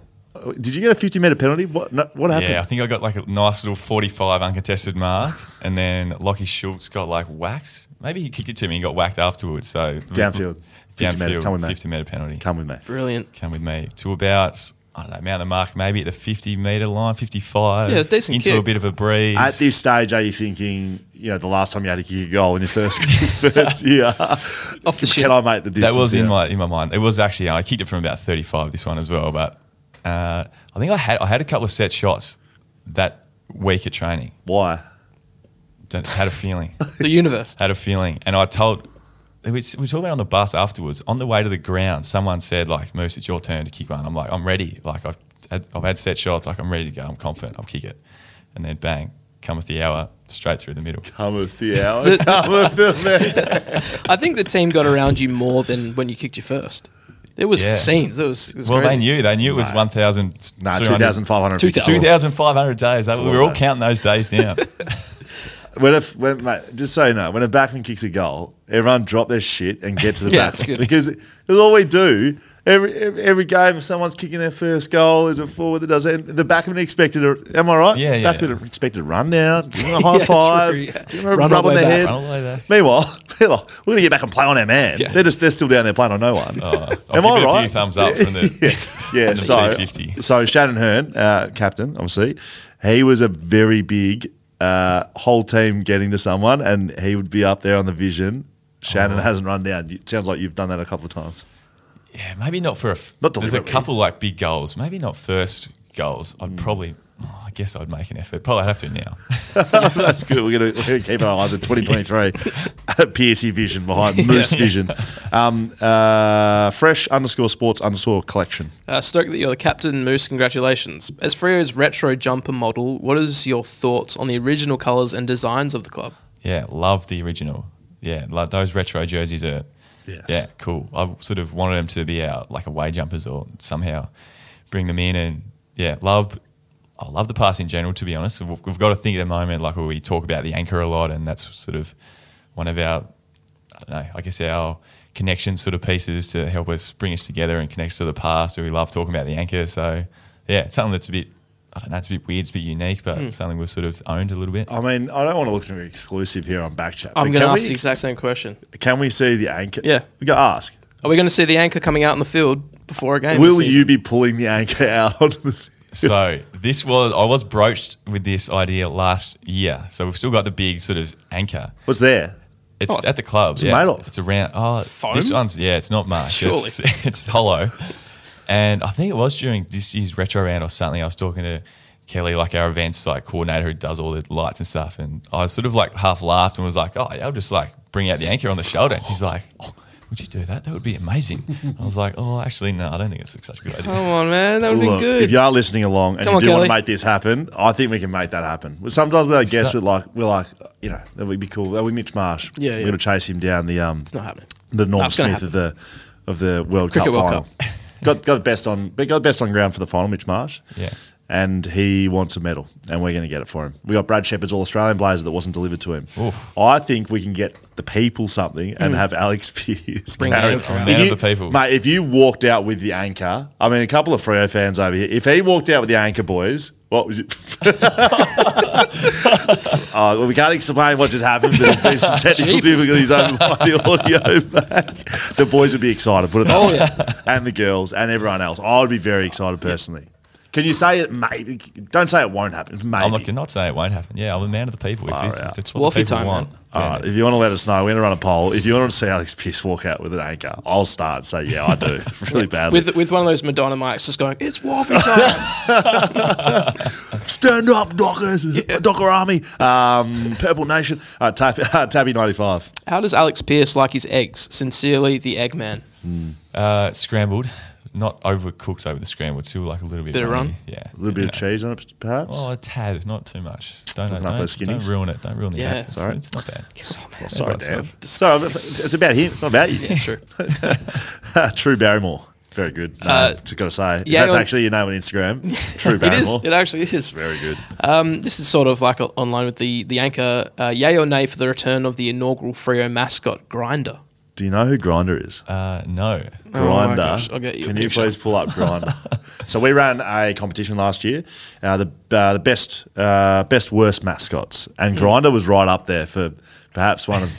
Did you get a 50 metre penalty? What no, What happened? Yeah, I think I got like a nice little 45 uncontested mark, and then Lachie Schultz got like whacked. Maybe he kicked it to me and got whacked afterwards. So Downfield. 50 metre, downfield, come with me. 50 metre penalty. Come with me. Brilliant. Come with me to about I don't know, mount the mark maybe at the 50 metre line, 55. Yeah, it's decent into kick. a bit of a breeze. At this stage, are you thinking, you know, the last time you had to kick a goal in your first [laughs] first year? Off the ship. Can I make the distance? that was in my in my mind. It was actually I kicked it from about 35 this one as well, but uh, I think I had I had a couple of set shots that week at training. Why? Don't- Had a feeling. [laughs] The universe. had a feeling, and I told. We we were about it on the bus afterwards. On the way to the ground, someone said like, "Moose, it's your turn to kick one." I'm like, "I'm ready." Like I've had, I've had set shots. Like I'm ready to go. I'm confident. I'll kick it, and then bang, come with the hour straight through the middle. Come with the hour. Come with the [laughs] I think the team got around you more than when you kicked your first. It was Yeah. scenes. It was, it was Well, crazy. they knew. They knew it was no. 1,000. No, 2,500. 2,500 days. They- we were all days. counting those days down. [laughs] [laughs] when a when mate, just so you know, when a backman kicks a goal, everyone drop their shit and get to the [laughs] Yeah, back because because all we do. Every, every every game, if someone's kicking their first goal, there's a forward that does it. The backman expected a, am I right? Yeah, yeah, Backman yeah. expected a run down, give them a [laughs] high Yeah, five, true, yeah. give them a Run rub on their way head. back. Run all the way back. Meanwhile, they're [laughs] like, we're gonna get back and play on our man. Yeah. They're just they're still down there playing on no one. Oh, [laughs] Am I it a right? few thumbs up from the, yeah, yeah. from the So, 350. so Shannon Hurn, uh, captain, obviously, he was a very big uh, whole team getting to someone, and he would be up there on the vision. Shannon Oh. hasn't run down. It sounds like you've done that a couple of times. Yeah, maybe not for a. F- Not there's a couple like big goals. Maybe not first goals. I'd probably. oh, I guess I'd make an effort. Probably have to now. [laughs] That's good. We're gonna, we're gonna keep our eyes on 2023. [laughs] PSC vision behind [laughs] Moose vision. Um, uh, fresh underscore sports underscore collection. Uh, stoked that you're the captain, Moose. Congratulations. As Freo's retro jumper model, what is your thoughts on the original colours and designs of the club? Yeah, love the original. Yeah, like those retro jerseys are. Yes. Yeah, cool. I've sort of wanted them to be out like away jumpers or somehow bring them in and yeah, love. I love the pass in general. To be honest, we've, we've got to think at the moment like we talk about the anchor a lot, and that's sort of one of our. I don't know. I guess our connection sort of pieces to help us bring us together and connect us to the past. We love talking about the anchor. So yeah, something that's a bit. I don't know. It's a bit weird. It's a bit unique, but Hmm. something we've sort of owned a little bit. I mean, I don't want to look too exclusive here on Backchat. I'm going to can ask we- the exact same question. Can we see the anchor? Yeah. we got to ask. Are we going to see the anchor coming out in the field before a game? Will this you be pulling the anchor out onto the so this was I was broached with this idea last year. So we've still got the big sort of anchor. What's there? It's Oh, at the club. what's it yeah. made of? It's around. Oh, Foam? this one's yeah. It's not much. Surely. It's, [laughs] it's hollow. And I think it was during this year's retro round or something. I was talking to Kelly, like our events like coordinator who does all the lights and stuff, and I sort of like half laughed and was like, "Oh, yeah, I'll just like bring out the anchor on the shoulder." And he's like, "Oh, would you do that? That would be amazing." I was like, "Oh, actually, no, I don't think it's such a good idea." Come on, man. That would Look, be good. if you are listening along and Come you on, do want to make this happen, I think we can make that happen. Sometimes with our guests, that- we're like, we're like, you know, that would be cool. That would be Mitch Marsh. Yeah, yeah. we're going to chase him down the um, it's not happening. the Norm That's gonna Smith of the of the World Cricket Cup World final. Got got the best on, got the best on ground for the final, Mitch Marsh. Yeah. And he wants a medal, and we're going to get it for him. We got Brad Sheppard's All Australian blazer that wasn't delivered to him. Oof. I think we can get the people something and mm. have Alex [laughs] Pearce Bring carry it in. If of you- the people. mate. If you walked out with the anchor, I mean, a couple of Freo fans over here. If he walked out with the anchor boys, what was it? [laughs] Oh, well, we can't explain what just happened, but there's some technical difficulties over the audio back. The boys would be excited, put it that Oh, way. yeah. And the girls and everyone else. I would be very excited personally. Can you say it maybe? Don't say it won't happen. Maybe. I'm not, not saying it won't happen. Yeah, I'm a man of the people. If this is, out. that's what the people time, want. man. All right, if you want to let us know, we're going to run a poll. If you want to see Alex Pearce walk out with an anchor, I'll start say, yeah, I do. [laughs] [laughs] really badly. With with one of those Madonna mics just going, it's Wolfie time. [laughs] Stand up, Dockers. Docker Army. Um, Purple Nation. All right, tab, uh, Tabby 95. How does Alex Pearce like his eggs? Sincerely, the Eggman. Uh, scrambled, not overcooked over the scrambled. Still like a little bit. Bit of runny. run? Yeah. A little bit of cheese on it, perhaps. Oh, a tad, not too much. Don't Looking up don't, those don't ruin it. Don't ruin the Yeah, act. It's, sorry. it's not bad. [laughs] Sorry, That's Dan. [laughs] fine. So it's about him. It's not about you. Yeah, true. [laughs] True Barrymore. Very good. Uh, just got to say. Yeah, that's on- actually your name on Instagram. True It is. Barrymore. It actually is. Very good. Um, this is sort of like a- online with the the anchor. Uh, yay or nay for the return of the inaugural Freo mascot Grinder? Do you know who Grinder is? Uh, no. Oh my Grinder. gosh, I'll get you Can you please pull up [laughs] Grinder? so we ran a competition last year, uh, the uh, the best uh, best worst mascots, Hmm. and Grinder was right up there for perhaps one of.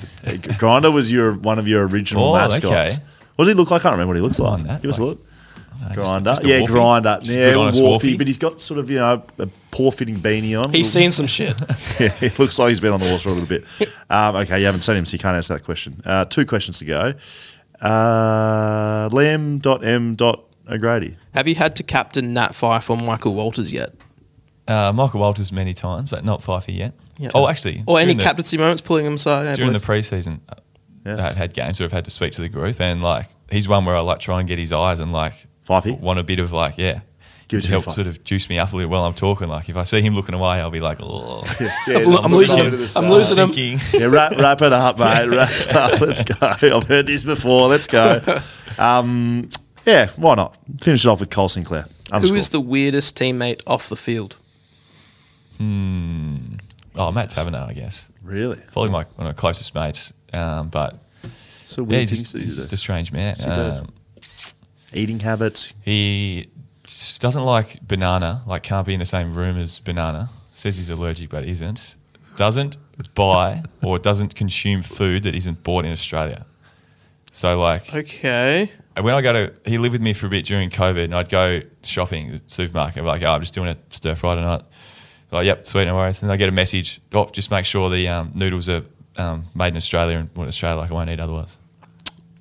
[laughs] Grinder was your one of your original Oh, mascots. okay. What does he look like? I can't remember what he looks like. on, that, Give us a look. I don't just- Grinder, just a yeah, Wolfie. grinder, Just yeah, good honest Wolfie, Wolfie. but he's got sort of you know a poor fitting beanie on. He's seen some shit. [laughs] Yeah, it looks like he's been on the water a little bit. [laughs] Um, okay, you haven't seen him, so you can't answer that question. Uh, two questions to go. Uh, Liam.m.o'grady. Have you had to captain Nat Fyfe or Michael Walters yet? Uh, Michael Walters many times, but not Fyfey yet. Yeah. Oh, actually. Or any the- captaincy moments pulling him aside? Hey, during boys. the preseason, uh, Yes. I've had games where I've had to speak to the group, and like he's one where I like try and get his eyes and like Fyfey? want a bit of like yeah, Give it to to help sort of juice me up a little while I'm talking. Like if I see him looking away, I'll be like, oh, [laughs] I'm, I'm losing him. I'm losing him. sinking. [laughs] Yeah, wrap, wrap it up, mate. Wrap it up. [laughs] Let's go. I've heard this before. Let's go. Um, yeah, why not? Finish it off with Cole Sinclair. Who is the weirdest teammate off the field? Hmm. Oh, Matt Taberner, I guess. Really? Probably my one of my closest mates. Um, but So yeah, weird he's things just, he's just a strange man. What's he do? Um, Eating habits. he doesn't like banana. Like can't be in the same room as banana. Says he's allergic, but isn't. Doesn't buy or doesn't consume food that isn't bought in Australia. So like Okay. When I go to, he lived with me for a bit during COVID, and I'd go shopping at the supermarket. I'm like, oh, I'm just doing a stir fry tonight. Like, yep, sweet, no worries. And I get a message, oh, just make sure the um, noodles are um, made in Australia and bought in Australia, like I won't eat otherwise.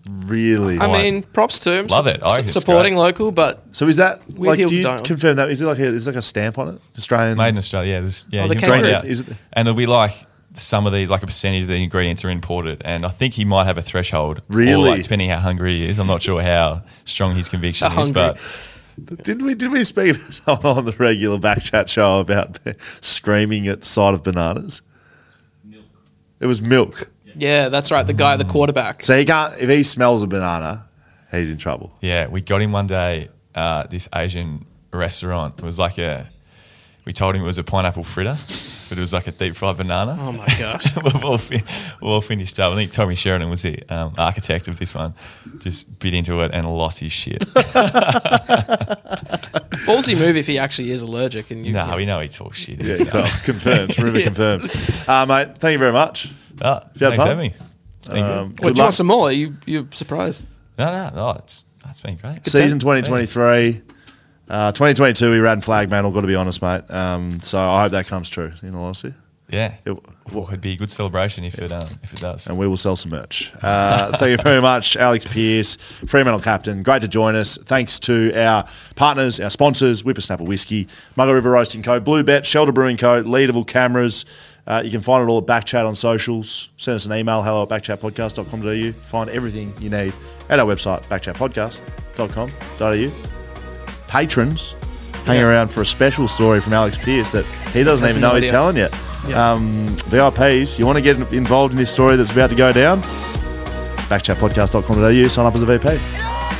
Really? I mean, props to him. Love it. I S- think it's supporting great. local, but so is that Weird like? heel Do you die on. confirm that? Is it like a is it like a stamp on it? Australian. Made in Australia, yeah. This, yeah Oh, you the can find kangaroo. out. Is it- And it'll be like some of the, like a percentage of the ingredients are imported. And I think he might have a threshold. Or Really? like, depending how hungry he is. I'm not sure how strong his conviction How is, hungry. but Did we did we speak to [laughs] someone on the regular back chat show about [laughs] screaming at the sight of bananas? Milk. It was milk. Yeah, that's right. The guy, the quarterback. So he can't if he smells a banana, he's in trouble. Yeah, we got him one day. Uh, this Asian restaurant it was like a. We told him it was a pineapple fritter, but it was like a deep fried banana. Oh my gosh. [laughs] we've, all fin- we've all finished up. I think Tommy Sheridan was the um, architect of this one. Just bit into it and lost his shit. [laughs] Ballsy move if he actually is allergic. And you, no, we know he talks shit. Yeah, It's, well, confirmed. [laughs] Rumor confirmed. Uh, mate, thank you very much. Ah, you thanks fun? for having me. It's been Um, good. What, good do you luck. want some more? Are you you surprised? No, no, no. It's, it's been great. Season time. 2023. Uh, 2022, we ran flag mantle, got to be honest, mate. Um, so I hope that comes true, in all honesty. Yeah. It- Well, it'd be a good celebration if it um, if it does. and we will sell some merch. Uh, thank you very much, Alex Pearce, Fremantle captain. Great to join us. Thanks to our partners, our sponsors, Whippersnapper Whiskey, Margaret River Roasting Co., Blue Bet, Shelter Brewing Co., Leadable Cameras. Uh, you can find it all at Backchat on socials. Send us an email, hello at backchatpodcast.com.au. Find everything you need at our website, backchatpodcast.com.au. Patrons hang Yeah. around for a special story from Alex Pearce that he doesn't even no know he's telling yet. Yeah. Um, VIPs, you want to get involved in this story that's about to go down? Backchatpodcast.com.au, sign up as a VP.